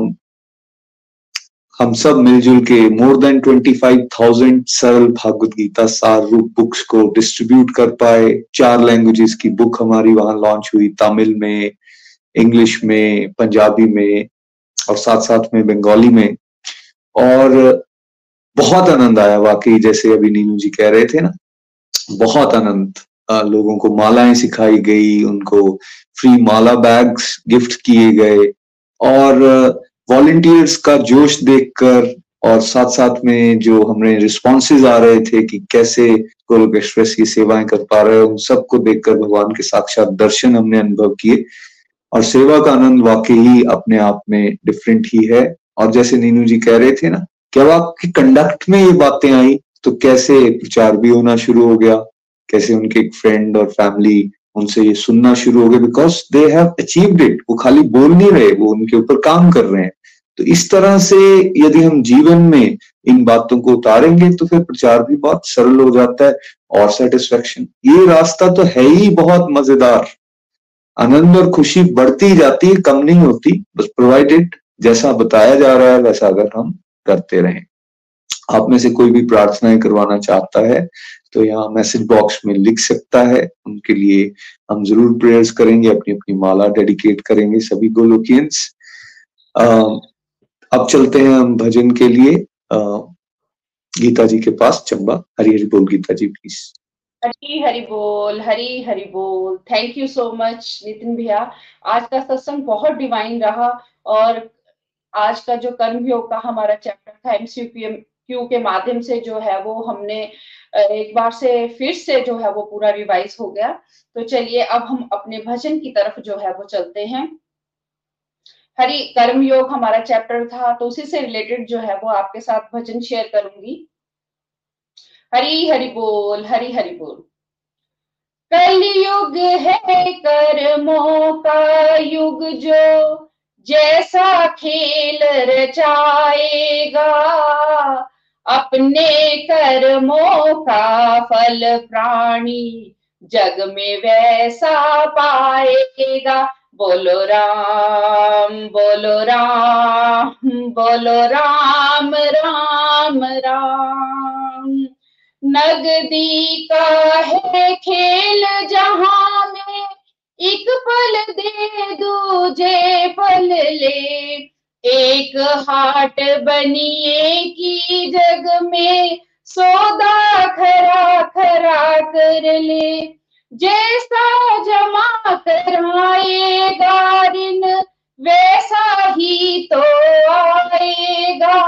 हम सब मिलजुल के more than twenty five thousand सरल भागवत गीता सार रूप बुक्स को डिस्ट्रीब्यूट कर पाए। चार लैंग्वेजेस की बुक हमारी वहाँ लॉन्च हुई, तमिल में इंग्लिश में, पंजाबी में और साथ साथ में बंगाली में। और बहुत आनंद आया, वाकई जैसे अभी नीनू जी कह रहे थे ना, बहुत आनंद। लोगों को मालाएँ सिखाई गई, उनको फ्री माला बैग्स गिफ्ट किए गए। और वॉलेंटियर्स का जोश देखकर और साथ साथ में जो हमें रिस्पॉन्सेज आ रहे थे कि कैसे गोलोक एक्सप्रेस की सेवाएँ कर पा रहे हैं, उन सबको देखकर भगवान के साक्षात दर्शन हमने अनुभव किए। और सेवा का आनंद वाकई ही अपने आप में डिफरेंट ही है। और जैसे नीनू जी कह रहे थे ना कि अब आपकी कंडक्ट में ये बातें आई? तो कैसे प्रचार भी होना शुरू हो गया? कैसे उनके एक फ्रेंड और फैमिली उनसे ये सुनना शुरू हो गया because they have achieved it वो खाली बोल नहीं रहे, वो उनके ऊपर काम कर रहे हैं। तो इस तरह से यदि हम जीवन में इन बातों को उतारेंगे तो फिर प्रचार भी बहुत सरल हो जाता है और सेटिस्फेक्शन ये रास्ता तो है ही बहुत मज़ेदार। आनंद और खुशी बढ़ती जाती है, कम नहीं होती, बस प्रोवाइडेड जैसा बताया जा रहा है, वैसा अगर हम करते रहें। आप में से कोई भी प्रार्थनाएँ करवाना चाहता है तो यहाँ मैसेज बॉक्स में लिख सकता है। उनके लिए हम ज़रूर प्रेयर्स करेंगे अपनी अपनी माला डेडिकेट करेंगे सभी गोलोकियंस। अब चलते हैं हम भजन के लिए। गीता जी के पास चंबा। हरी हरी बोल गीता जी प्लीज़
हरी हरी बोल, हरी हरी बोल। Thank you so much Nitin भैया। आज का सत्संग बहुत डिवाइन रहा और आज का जो कर्म योग का हमारा चैप्टर था एमसीक्यू क्यू के माध्यम से जो है वो हमने एक बार से फिर से जो है वो पूरा रिवाइज हो गया। तो चलिए अब हम अपने भजन की तरफ़ जो है वो चलते हैं। हरि, कर्म योग हमारा चैप्टर था तो उसी से रिलेटेड जो है वो आपके साथ भजन शेयर करूँगी। हरी, हरि बोल, हरी, हरि बोल। कलयुग है कर्मों का युग जो, जैसा खेल रचाएगा अपने कर्मों का फल प्राणी जग में वैसा पाएगा। बोलो राम बोलो राम बोलो राम राम राम। नगदी का है खेल जहाँ में? एक पल दे दूजे पल ले। एक हाट बनिए की जग में सौदा खरा खरा कर ले। जैसा जमा कराएगा ऋण वैसा ही तो आएगा।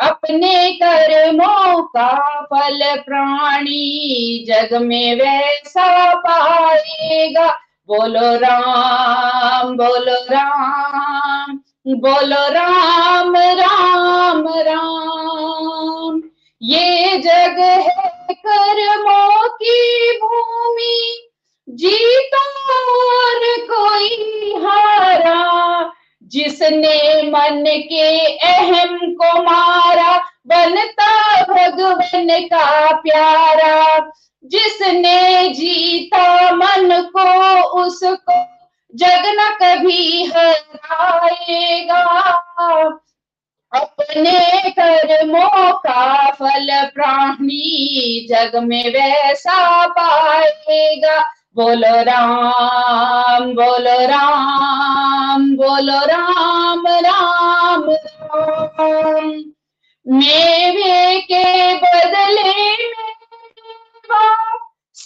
अपने कर्मों का फल प्राणी जग में वैसा पाएगा। बोलो राम बोलो राम। बोलो राम राम राम। ये जग है कर्मों की भूमि, जीता और कोई हारा। जिसने मन के अहम को मारा, बनता भगवान का प्यारा। जिसने जीता मन को, उसको जग न कभी हराएगा। अपने कर्मों का फल प्राणी जग में वैसा पाएगा। बोलो राम बोलो राम बोलो राम राम राम। मेवे के बदले मेवा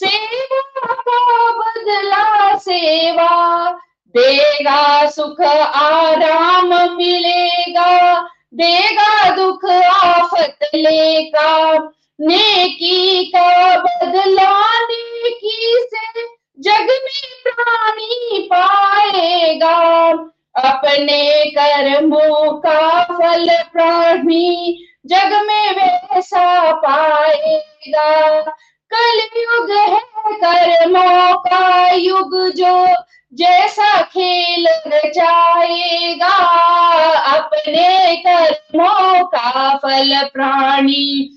सेवा का बदला सेवा। देगा सुख आराम मिलेगा। देगा दुख आफत लेगा। नेकी का बदला नेकी से जग में प्राणी पाएगा। अपने कर्मों का फल प्राणी जग में वैसा पाएगा। कल युग है कर्मों का युग जो जैसा खेल रचाएगा, अपने कर्मों का फल प्राणी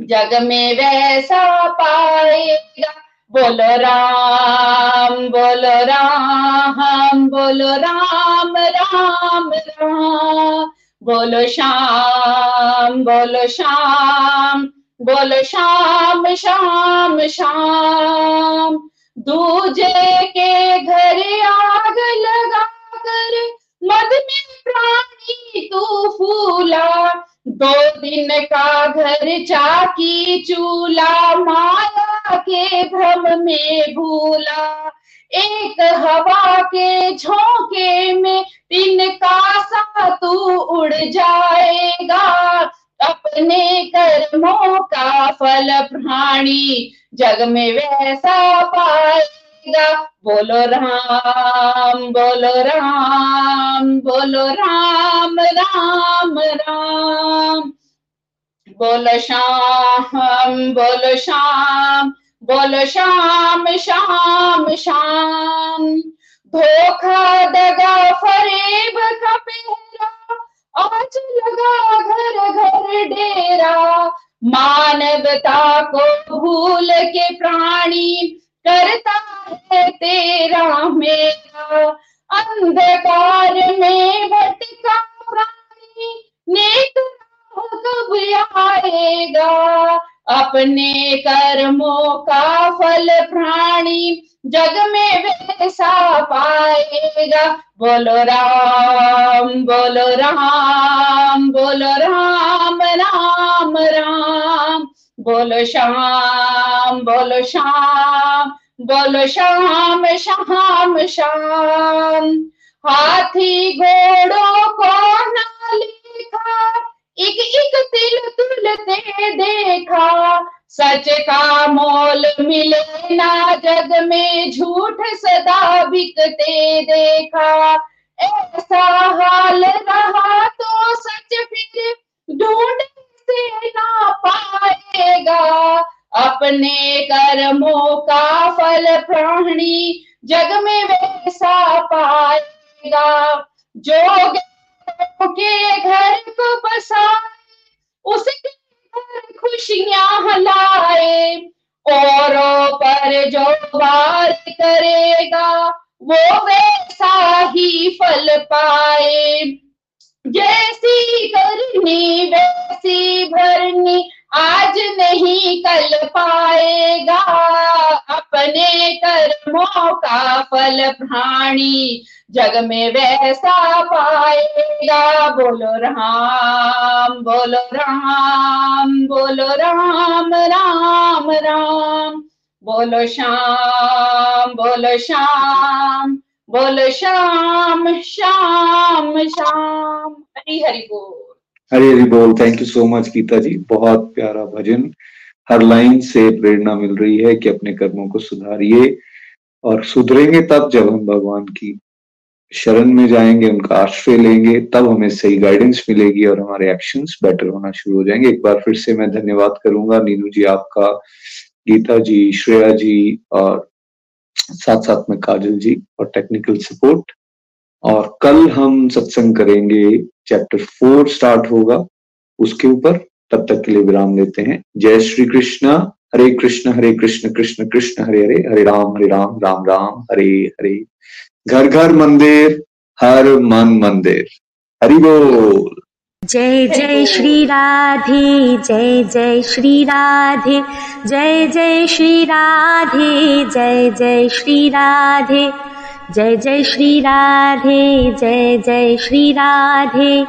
जग में वैसा पाएगा। बोलो राम बोलो राम बोलो राम राम राम। बोलो श्याम बोलो श्याम। बोलो श्याम श्याम श्याम दूजे के घर आग लगा कर, मद में प्राणी तू फूला, दो दिन का घर चाकी चूला माया के भ्रम में भूला, एक हवा के झोंके में दिन का सा तू उड़ जाएगा अपने कर्मों का फल प्राणी जग में वैसा पाएगा। बोलो राम बोलो राम बोलो राम राम राम। बोलो श्याम बोलो श्याम बोलो श्याम श्याम श्याम। धोखा दगा फरेब का पहरा आज लगा घर घर डेरा मानवता को भूल के प्राणी करता है तेरा मेरा। अंधकार में भटका प्राणी नेक कब आएगा? अपने कर्मों का फल प्राणी जग में वैसा पाएगा। बोलो राम बोलो राम बोलो राम राम राम। बोलो श्याम बोलो श्याम बोलो श्याम श्याम श्याम। हाथी घोड़ों को ना लिखा एक एक तिल तुलते देखा, सच का मोल मिले ना जग में, झूठ सदा बिकते देखा। ऐसा हाल रहा तो सच फिर ढूंढ से ना पाएगा। अपने कर्मों का फल प्राणी जग में वैसा पाएगा। जो के घर को बसाए उसके घर खुशियाँ हलाए, औरों पर जो वार करेगा, वो वैसा ही फल पाए। जैसी करनी, वैसी भरनी आज नहीं कल पाएगा अपने कर्मों का फल प्राणी। जग में वैसा पाएगा। बोलो राम बोलो राम बोलो राम राम राम। बोलो श्याम बोलो श्याम बोलो श्याम श्याम श्याम। हरी हरि बोल।
हरी हरी बोल thank you so much Geeta ji बहुत प्यारा भजन। हर लाइन से प्रेरणा मिल रही है कि अपने कर्मों को सुधारिए और सुधरेंगे तब जब हम भगवान की शरण में जाएँगे, उनका आश्रय लेंगे, तब हमें सही गाइडेंस मिलेगी और हमारे एक्शंस बेटर होना शुरू हो जाएँगे। एक बार फिर से मैं धन्यवाद करूँगा। नीनू जी, आपका, गीता जी, श्रेया जी और साथ साथ में काजल जी और टेक्निकल सपोर्ट और कल हम सत्संग करेंगे चैप्टर फोर स्टार्ट होगा। उसके ऊपर तब तक के लिए विराम लेते हैं। जय श्री कृष्ण, हरे कृष्ण हरे कृष्ण कृष्ण कृष्ण, हरे हरे हरे राम हरे राम राम राम, हरे हरे। घर घर, मंदिर, हर मन, मंदिर। हरि बोल।
जय जय श्री राधे, जय जय श्री राधे, जय जय श्री राधे, जय जय श्री राधे। जय जय श्री राधे जय जय श्री राधे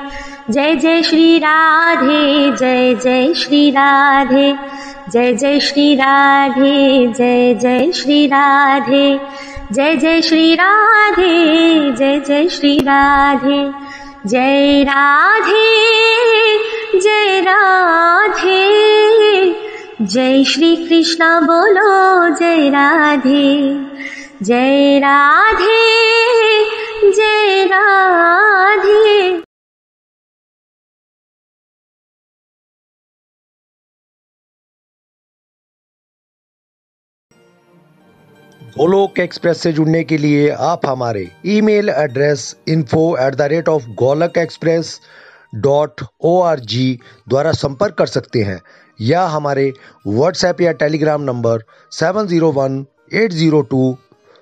जय जय श्री राधे जय जय श्री राधे जय जय श्री राधे जय जय श्री राधे जय जय श्री राधे जय जय श्री राधे जय राधे जय राधे जय श्री कृष्ण बोलो जय राधे जय राधे जय राधे।
गोलोक एक्सप्रेस से जुड़ने के लिए आप हमारे email address info at the rate of Golok express dot O R G द्वारा संपर्क कर सकते हैं, या हमारे व्हाट्सएप या Telegram number seven zero one eight zero two